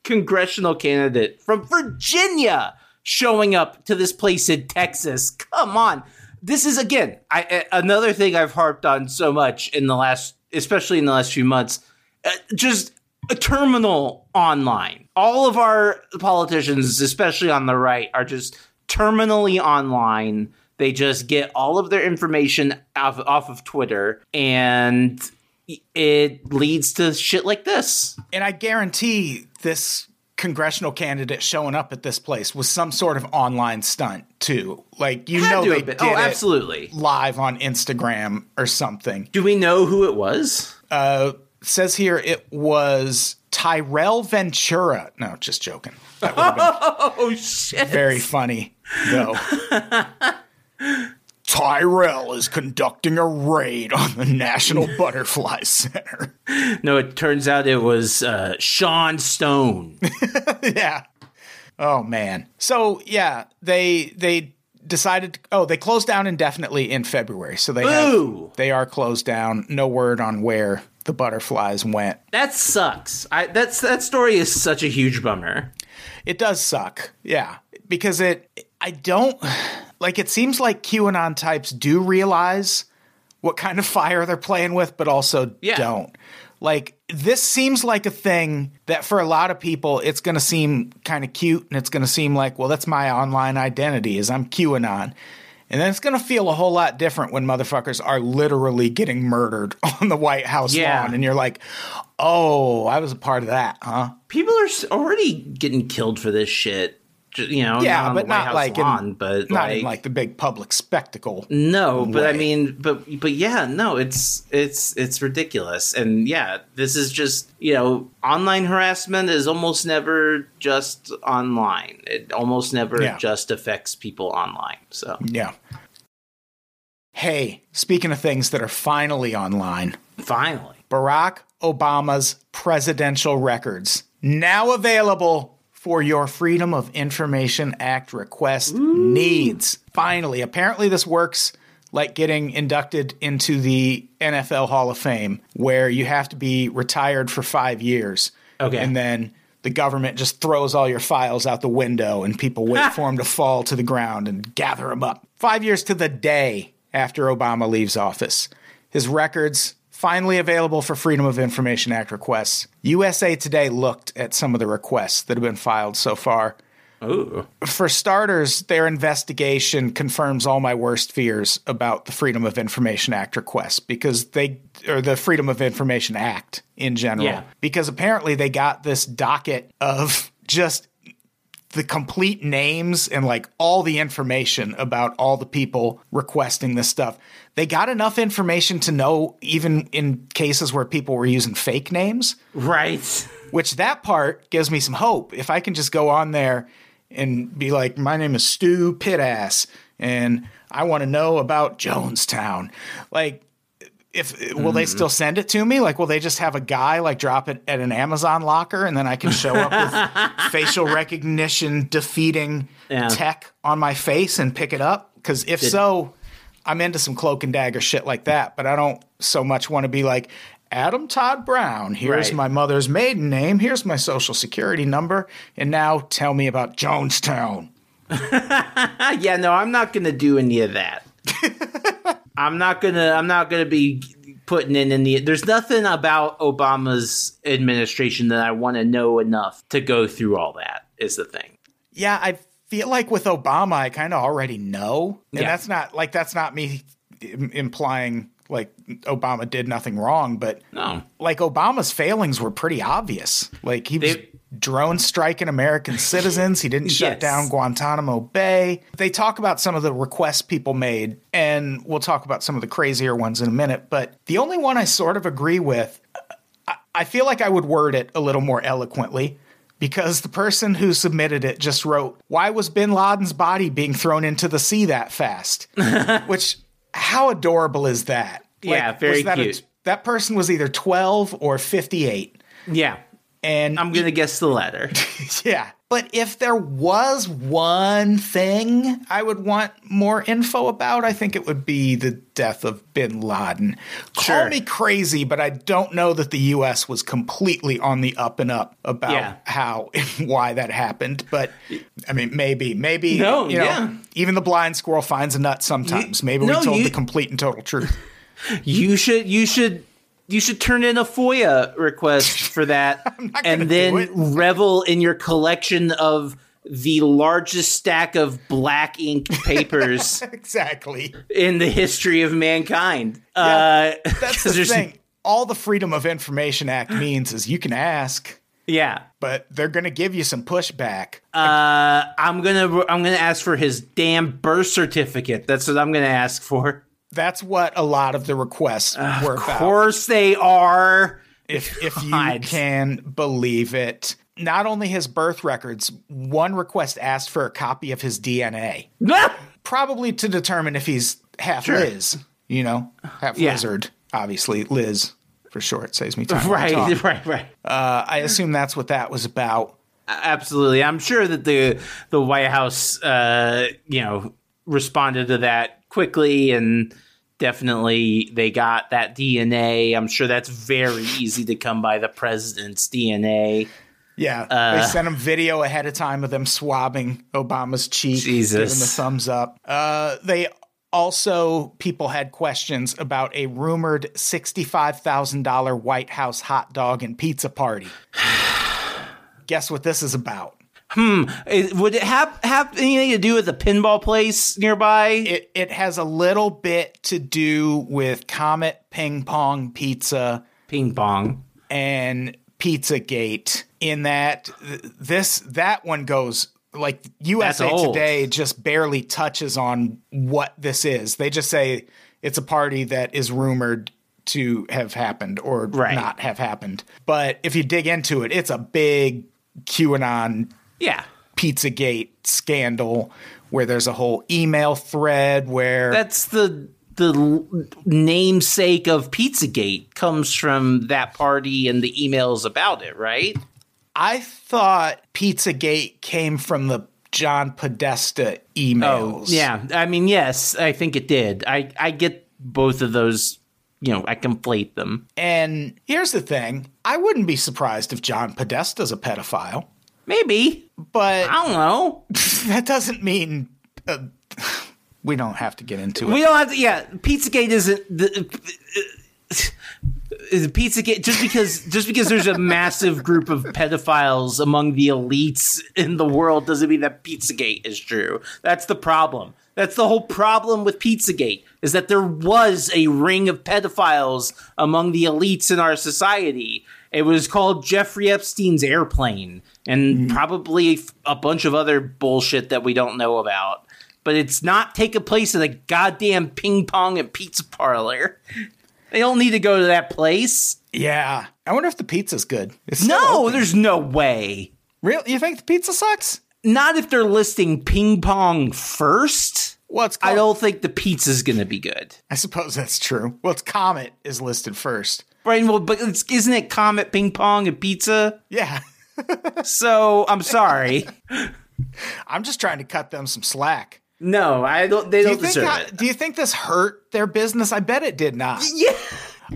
congressional candidate from Virginia showing up to this place in Texas. Come on. This is again I, a- another thing I've harped on so much in the last, especially in the last few months. Uh, just a terminal online. All of our politicians, especially on the right, are just terminally online. They just get all of their information off, off of Twitter, and it leads to shit like this. And I guarantee this congressional candidate showing up at this place was some sort of online stunt too. Like you Had know they did Oh, absolutely. live on Instagram or something. Do we know who it was? Uh says here it was Tyrel Ventura. No, just joking. That would have been Oh shit! very funny though. Tyrel is conducting a raid on the National Butterfly Center. No, it turns out it was uh, Sean Stone. yeah. Oh man. So yeah, they they decided. Oh, they closed down indefinitely in February. So they have, they are closed down. No word on where the butterflies went. That sucks. I that's that story is such a huge bummer. It does suck. Yeah, because it. I don't like. It seems like QAnon types do realize what kind of fire they're playing with, but also Yeah. don't. Like this seems like a thing that for a lot of people it's going to seem kind of cute and it's going to seem like, well, that's my online identity is I'm QAnon. And then it's going to feel a whole lot different when motherfuckers are literally getting murdered on the White House Yeah. lawn and you're like, "Oh, I was a part of that, huh?" People are already getting killed for this shit. You know, Yeah, not on but not House like lawn, in, but not like, in like the big public spectacle. no, but I mean, but but yeah, no, it's it's it's ridiculous, and yeah, this is just you know, online harassment is almost never just online. It almost never Yeah. just affects people online. So Yeah. Hey, speaking of things that are finally online, finally, Barack Obama's presidential records now available for your Freedom of Information Act request needs. Finally, apparently this works like getting inducted into the NFL Hall of Fame where you have to be retired for 5 years. Okay. And then the government just throws all your files out the window and people wait for them to fall to the ground and gather them up. Five years to the day after Obama leaves office, his records finally available for Freedom of Information Act requests. USA Today looked at some of the requests that have been filed so far. Ooh. For starters, their investigation confirms all my worst fears about the Freedom of Information Act requests because they, or the Freedom of Information Act in general, Yeah. because apparently they got this docket of just the complete names and like all the information about all the people requesting this stuff. They got enough information to know, even in cases where people were using fake names Right. which that part gives me some hope. If I can just go on there and be like, my name is Stu Pitass, and I want to know about Jonestown. Like, if will they still send it to me? Like, will they just have a guy like drop it at an Amazon locker, and then I can show up with facial recognition defeating Yeah. tech on my face and pick it up? Because if so, I'm into some cloak and dagger shit like that. But I don't so much want to be like. Adam Todd Brown. Here's Right. my mother's maiden name. Here's my social security number. And now tell me about Jonestown. Ah, yeah, no, I'm not gonna do any of that. I'm not gonna. I'm not gonna be putting in any. There's nothing about Obama's administration that I want to know enough to go through all that. Is the thing. Yeah, I feel like with Obama, I kind of already know. And Yeah. that's not like that's not me im- implying like Obama did nothing wrong, but No. like Obama's failings were pretty obvious. Like he was They- drone striking American citizens. He didn't shut Yes. down Guantanamo Bay. They talk about some of the requests people made, and we'll talk about some of the crazier ones in a minute. But the only one I sort of agree with, I, feel like I would word it a little more eloquently. Because the person who submitted it just wrote, Why was bin Laden's body being thrown into the sea that fast? Which, how adorable is that? Yeah, very that a- cute. that person was either 12 or 58. Yeah, And I'm gonna guess the latter. yeah. But if there was one thing I would want more info about, I think it would be the death of bin Laden. Call Sure. me crazy, but I don't know that the US was completely on the up and up about Yeah. how and why that happened. But I mean, maybe, maybe, No, you know, yeah. even the blind squirrel finds a nut sometimes. Maybe no, we told you- the complete and total truth. You should. You should. You should turn in a FOIA request for that, and then revel in your collection of the largest stack of black ink papers exactly. in the history of mankind. uh, That's the thing. All the Freedom of Information Act means is you can ask, Yeah, but they're going to give you some pushback. uh, I'm gonna. I'm gonna ask for his damn birth certificate. That's what I'm gonna ask for. That's what a lot of the requests were Of about. course they are. If if you God. can believe it. Not only his birth records, one request asked for a copy of his DNA, probably to determine if he's half. Liz, you know, half Yeah. lizard, obviously Liz for short saves me time. when I right, talk. right, right. Uh, I assume that's what that was about. Absolutely. I'm sure that the the White House uh, you know, responded to that quickly and definitely they got that DNA. I'm sure that's very easy to come by the president's DNA. Yeah, Uh, they sent him video ahead of time of them swabbing Obama's cheek, Jesus. giving the thumbs up. Uh, they also people had questions about a rumored sixty-five thousand dollar White House hot dog and pizza party. Guess what this is about? Hmm, is- would it have have anything to do with the pinball place nearby? It it has a little bit to do with Comet Ping Pong Pizza Ping pong. and Pizzagate in that this that one goes like USA Today just barely touches on what this is. They just say it's a party that is rumored to have happened or Right. not have happened. But if you dig into it, it's a big QAnon Yeah. Pizzagate scandal where there's a whole email thread where That's the the namesake of Pizzagate comes from that party and the emails about it, right? I thought Pizzagate came from the John Podesta emails. Oh, yeah. I mean, yes, I think it did. I I get both of those you know, I conflate them. And here's the thing I wouldn't be surprised if John Podesta's a pedophile, Maybe. but I don't know. that doesn't mean. Uh, we don't have to get into it. We don't have to. Yeah, Pizzagate isn't the. Uh, Pizzagate just because just because there's a massive group of pedophiles among the elites in the world doesn't mean that Pizzagate is true. That's the problem. That's the whole problem with Pizzagate is that there was a ring of pedophiles among the elites in our society. It was called Jeffrey Epstein's airplane and mm-hmm. probably a bunch of other bullshit that we don't know about. But it's not taking place in a goddamn ping pong and pizza parlor. They don't need to go to that place. yeah. I wonder if the pizza's good. No, open. there's no way. Real? You think the pizza sucks? Not if they're listing ping pong first. Well, it's I don't think the pizza's going to be good. I suppose that's true. Well, it's Comet is listed first. Right, well, but it's, isn't it Comet Ping Pong and Pizza? Yeah. So I'm sorry. I'm just trying to cut them some slack. no, I don't. They Do think deserve I- it. do you think this hurt their business? I bet it did not. Yeah.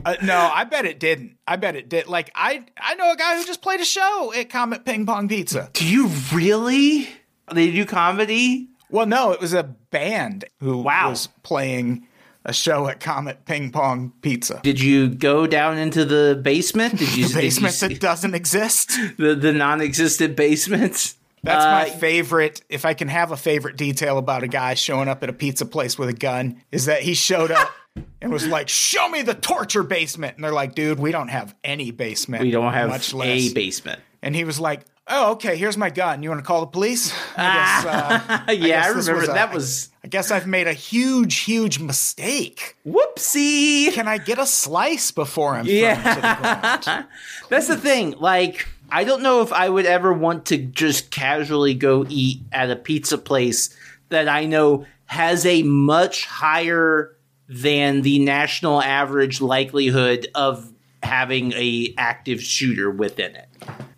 Uh, no, I bet it didn't. I bet it did. Like I I know a guy who just played a show at Comet Ping Pong Pizza. Do you really? They do comedy. Well, no, it was a band who Wow. was playing a show at Comet Ping Pong Pizza. Did you go down into the basement? Did you The basement you that doesn't exist. the the non-existent basement? That's Uh, my favorite. If I can have a favorite detail about a guy showing up at a pizza place with a gun, is that he showed up and was like, "Show me the torture basement," and they're like, "Dude, we don't have any basement. We don't have much a less." basement. And he was like, "Oh, okay. Here's my gun. You want to call the police?" I guess, uh, yeah, I, guess this remember a- that was I guess I've made a huge, huge mistake. whoopsie. Can I get a slice before I'm thrown to the ground? That's the thing. Like, I don't know if I would ever want to just casually go eat at a pizza place that I know has a much higher than the national average likelihood of having a active shooter within it.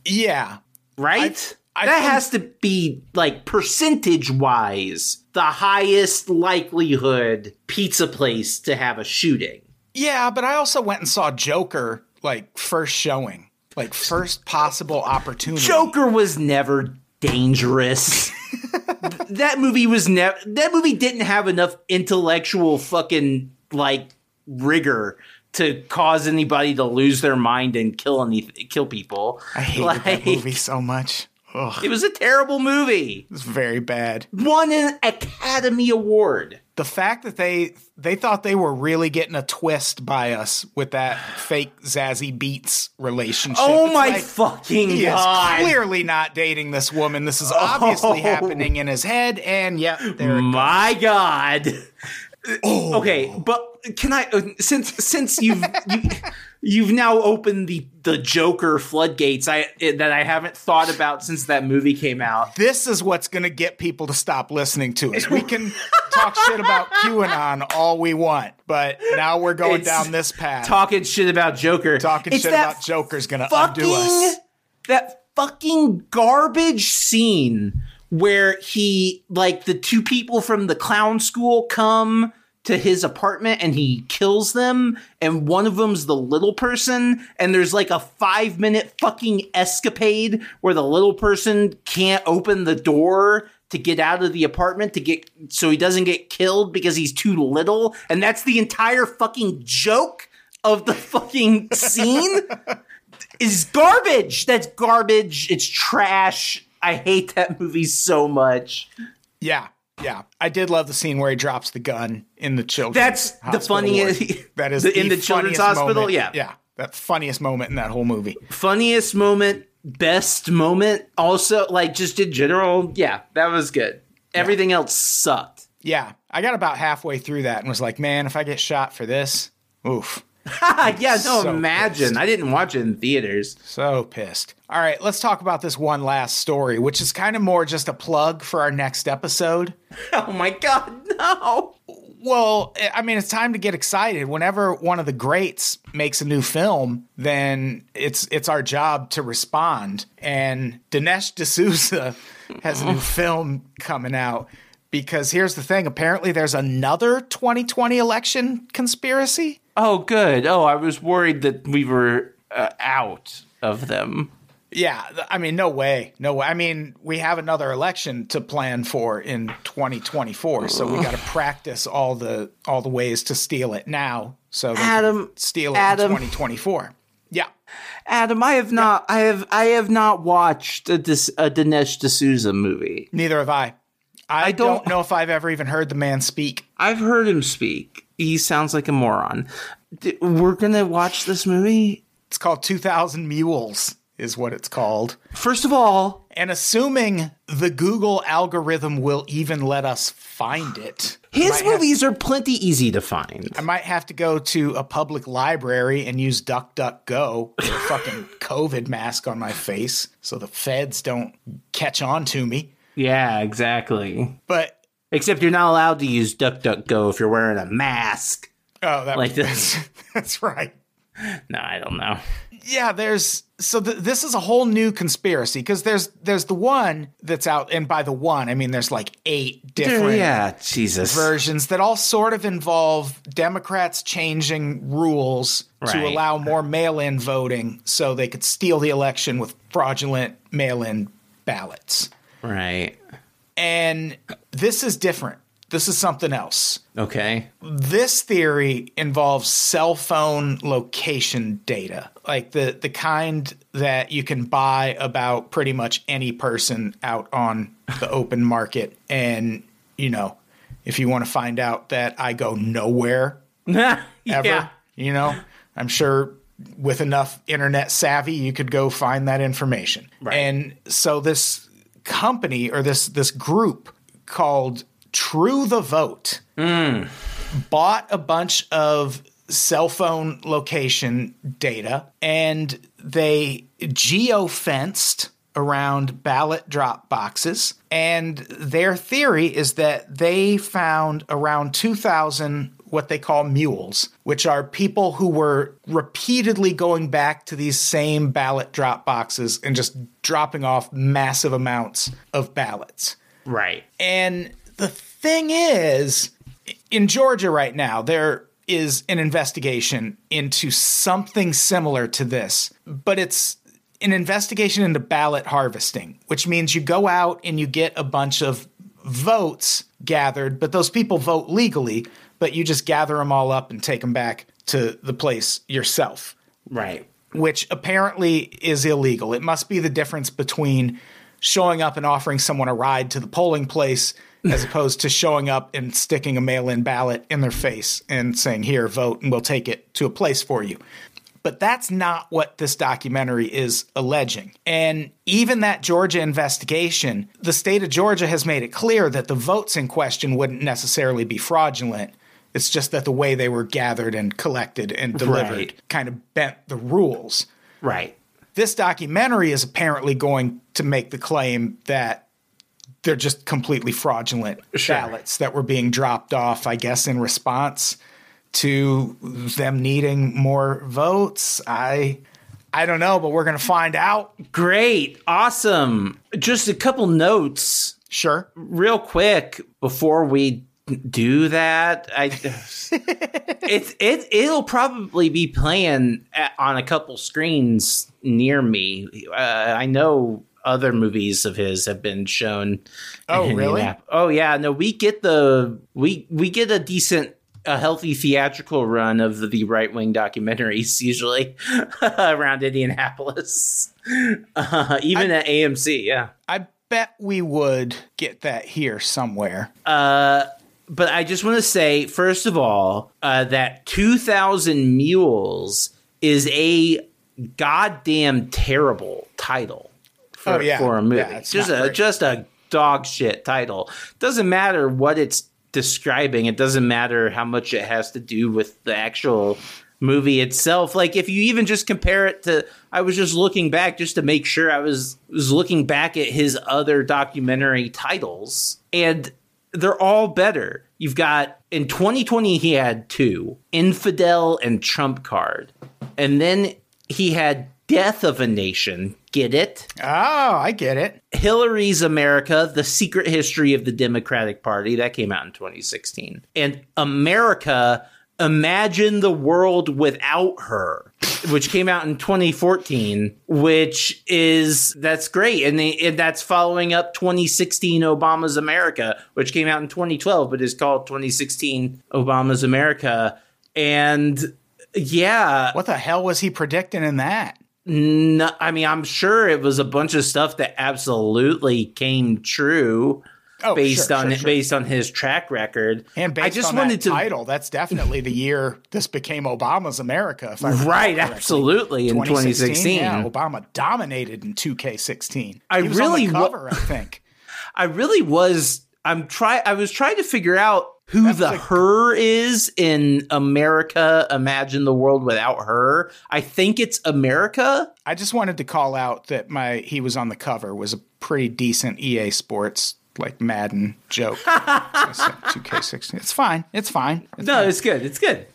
Yeah, Right? I that think- has to be like percentage wise the highest likelihood pizza place to have a shooting. yeah. But I also went and saw Joker like first showing, like first possible opportunity. Joker was never dangerous. That movie was never. That movie didn't have enough intellectual fucking like rigor to cause anybody to lose their mind and kill any kill people. I hated that movie so much. Ugh, It was a terrible movie. it was very bad. Won an Academy Award. The fact that they they thought they were really getting a twist by us with that fake Zazie Beetz relationship. Oh It's my like, fucking He is god! clearly not dating this woman. This is obviously Oh. happening in his head, and yeah, there it My God. Oh. Okay, but can I uh, since since you've you, you've now opened the the Joker floodgates I that I haven't thought about since that movie came out. this is what's going to get people to stop listening to us. We can talk shit about QAnon all we want, but now we're going It's down this path. Talking shit about Joker. Talking It's shit about Joker's going to undo us. that fucking garbage scene where he like the two people from the clown school come to his apartment and he kills them and one of them's the little person and there's like a 5 minute fucking escapade where the little person can't open the door to get out of the apartment to get so he doesn't get killed because he's too little and that's the entire fucking joke of the fucking scene is garbage. That's garbage. It's trash. I hate that movie so much. Yeah, yeah. I did love the scene where he drops the gun in the children's That's the funniest- ward. That is the- in the children's hospital? moment. Yeah. yeah. That funniest moment in that whole movie. Funniest moment, best moment, also like just in general. Yeah, that was good. Everything else sucked. Yeah, I got about halfway through that and was like, man, if I get shot for this, oof, yeah, no, so imagine. pissed. I didn't watch it in theaters. so pissed. All right, let's talk about this one last story, which is kind of more just a plug for our next episode. Oh my god, no. Well, I mean, it's time to get excited. Whenever one of the greats makes a new film, then it's it's our job to respond. And Dinesh D'Souza has a new film coming out because here's the thing: apparently, there's another 2020 election conspiracy. Oh, good. Oh, I was worried that we were uh, out of them. Yeah, I mean, no way, no way. I mean, we have another election to plan for in 2024, so we got to practice all the all the ways to steal it now, so Adam, steal it Adam. in 2024. Yeah, Adam, I have not. I have. I have not watched a, Dis, a Dinesh D'Souza movie. neither have I. I, don't- don't, know if I've ever even heard the man speak. I've heard him speak. He sounds like a moron. D- We're gonna watch this movie. It's called 2000 Mules, is what it's called. First of all, And assuming the Google algorithm will even let us find it, his have- movies are plenty easy to find. I might have to go to a public library and use DuckDuckGo with a fucking COVID mask on my face so the feds don't catch on to me. Yeah, exactly. But Except you're not allowed to use DuckDuckGo if you're wearing a mask. oh, that Like this. that's right. No, I don't know. Yeah, there's so th- this is a whole new conspiracy because there's there's the one that's out, and by the one I mean there's like eight different yeah, Jesus. versions that all sort of involve Democrats changing rules Right. to allow more mail in voting so they could steal the election with fraudulent mail in ballots. Right. And this is different. This is something else. Okay. This theory involves cell phone location data, like the, the kind that you can buy about pretty much any person out on the open market. And, you know, if you want to find out that I go nowhere yeah. ever, you know, I'm sure with enough internet savvy, you could go find that information. Right. And so this company or this this group called True the Vote. Bought a bunch of cell phone location data and they geo-fenced around ballot drop boxes. And their theory is that they found around 2000 what they call mules which are people who were repeatedly going back to these same ballot drop boxes and just dropping off massive amounts of ballots Right. and the thing is, in Georgia right now, there is an investigation into something similar to this, but it's an investigation into ballot harvesting, which means you go out and you get a bunch of votes gathered, but those people vote legally, but you just gather them all up and take them back to the place yourself Right. which apparently is illegal. It must be the difference between showing up and offering someone a ride to the polling place as opposed to showing up and sticking a mail in ballot in their face and saying, Here, vote, and we'll take it to a place for you. But that's not what this documentary is alleging. And even that Georgia investigation, the state of Georgia has made it clear that the votes in question wouldn't necessarily be fraudulent. It's just that the way they were gathered and collected and delivered Right. kind of bent the rules. Right. This documentary is apparently going to make the claim that they're just completely fraudulent Sure. ballots that were being dropped off, I guess, in response to them needing more votes. I I don't know, but we're gonna find out. Great. Awesome. Just a couple notes Sure. real quick before we do that. I it's it it'll probably be playing at, on a couple screens near me. Uh, I know other movies of his have been shown. Oh, really? Oh yeah, no, we get the we we get a decent a healthy theatrical run of the, the right wing documentaries usually around Indianapolis, uh, even at AMC. Yeah, I bet we would get that here somewhere. Uh, but I just want to say, first of all, uh, that 2000 Mules is a goddamn terrible title for, Oh, yeah. for a movie. Yeah, it's just a great. just a dog shit title. Doesn't matter what it's describing. It doesn't matter how much it has to do with the actual movie itself. Like if you even just compare it to I was just looking back just to make sure I was was looking back at his other documentary titles and they're all better. You've got in 2020 he had two, Infidel and Trump Card. And then he had Death of a Nation. Get it? Oh, I get it. Hillary's America, The Secret History of the Democratic Party, that came out in 2016. And America, Imagine the World Without Her, which came out in 2014, which is that's great, and, they, and that's following up 2016 Obama's America, which came out in 2012, but is called 2016 Obama's America, and yeah, What the hell was he predicting in that? no, I mean, I'm sure it was a bunch of stuff that absolutely came true Oh, based sure, on sure, sure. based on his track record. And based I just on wanted to title, that's definitely the year this became Obama's America. If I right, correctly. absolutely in 2016. Yeah, Obama dominated in 2K16. I really cover, I think. I really was. I'm try. I was trying to figure out who the like- her is in America. Imagine the world without her. I think it's America. I just wanted to call out that my he was on the cover was a pretty decent EA Sports like Madden joke. I said 2K16. It's fine. It's fine. It's No, fine. it's good. It's good.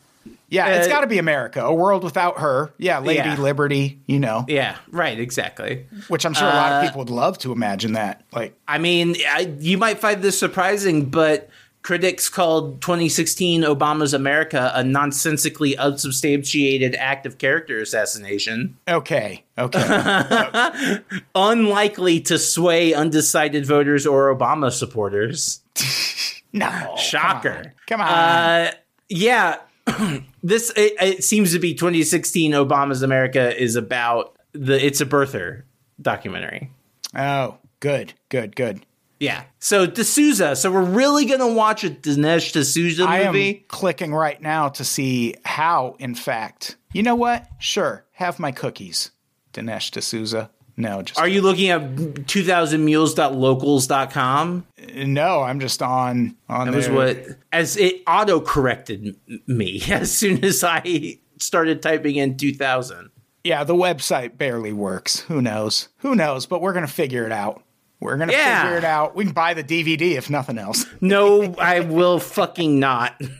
Yeah, it's got to be America. A world without her. Yeah, Lady Yeah. Liberty. You know, Yeah. Right. Exactly. which I'm sure a lot Uh, of people would love to imagine that. Like, I mean, I, you might find this surprising, but critics called 2016 Obama's America a nonsensically unsubstantiated act of character assassination, okay, okay. unlikely to sway undecided voters or Obama supporters. no, Shocker. Come on. Uh, yeah, this it, it seems to be 2016 Obama's America is about the it's a birther documentary. Oh, good, good, good. Yeah. So D'Souza. So we're really gonna watch a Dinesh D'Souza I am movie. clicking right now to see how, in fact, you know what? Sure, have my cookies, Dinesh D'Souza. No, just Are you looking at 2000mules.locals.com? no. I'm just on on. That was what as it auto corrected me as soon as I started typing in 2000. Yeah, the website barely works. Who knows? Who knows? But we're gonna figure it out. We're gonna Yeah. figure it out. We can buy the DVD if nothing else. No, I will fucking not.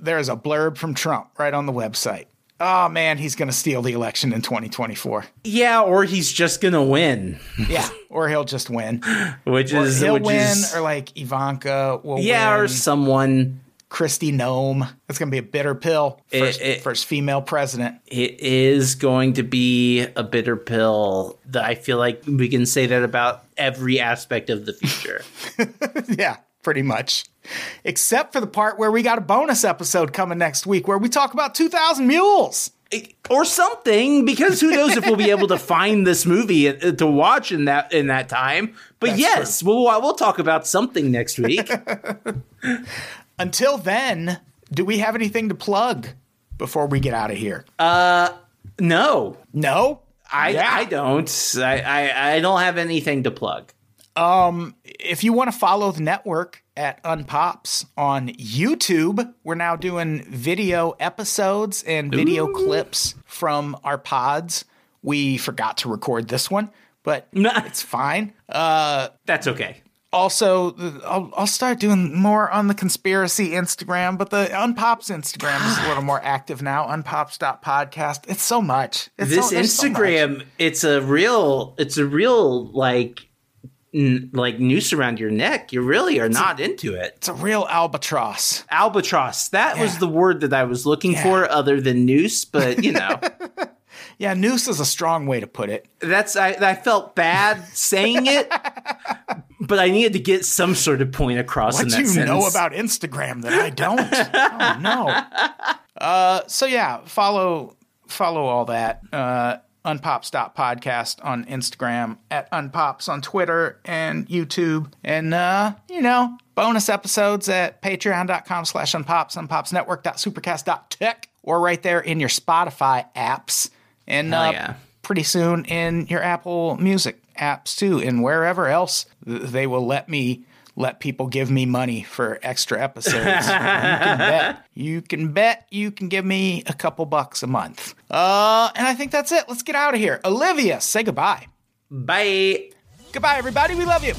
There is a blurb from Trump right on the website. Oh man, he's gonna steal the election in 2024. Yeah, or he's just gonna win, Yeah, or he'll just win. which Or is he'll which win, is or like Ivanka will yeah, win. or someone. Kristi Noem. It's going to be a bitter pill. First, It- it- first female president. It is going to be a bitter pill. That I feel like we can say that about every aspect of the future. yeah, pretty much. Except for the part where we got a bonus episode coming next week where we talk about 2,000 Mules. or something because who knows if we'll be able to find this movie uh, to watch in that in that time but That's yes we'll we'll talk about something next week Until then, do we have anything to plug before we get out of here? Uh, no no? i Yeah. i don't I, I i don't have anything to plug Um, if you want to follow the network at Unpops on YouTube, we're now doing video episodes and video clips from our pods. We forgot to record this one, but it's fine. Uh, that's okay also, I'll, I'll start doing more on the conspiracy Instagram, but the Unpops Instagram is a little more active now. Unpops.podcast. It's so much. It's this so, there's so much. instagram it's a real it's a real like n- like noose around your neck you really are not into it It's a real albatross. albatross that was the word that i was looking Yeah. for other than noose but you know Yeah, noose is a strong way to put it. that's I, I felt bad saying it, but I needed to get some sort of point across in What that do you sentence. know about Instagram that I don't? oh no. Uh, so yeah, follow follow all that. Uh, unpops.podcast on Instagram, at unpops on Twitter and YouTube, and uh, you know, bonus episodes at patreon.com slash unpops, unpopsnetwork.supercast.tech, or right there in your Spotify apps. And uh, yeah. pretty soon in your Apple Music apps too, and wherever else they will let me let people give me money for extra episodes. you can bet. You can bet you can give me a couple bucks a month. Uh, and I think that's it. Let's get out of here. Olivia, say goodbye. Bye. Goodbye, everybody. We love you.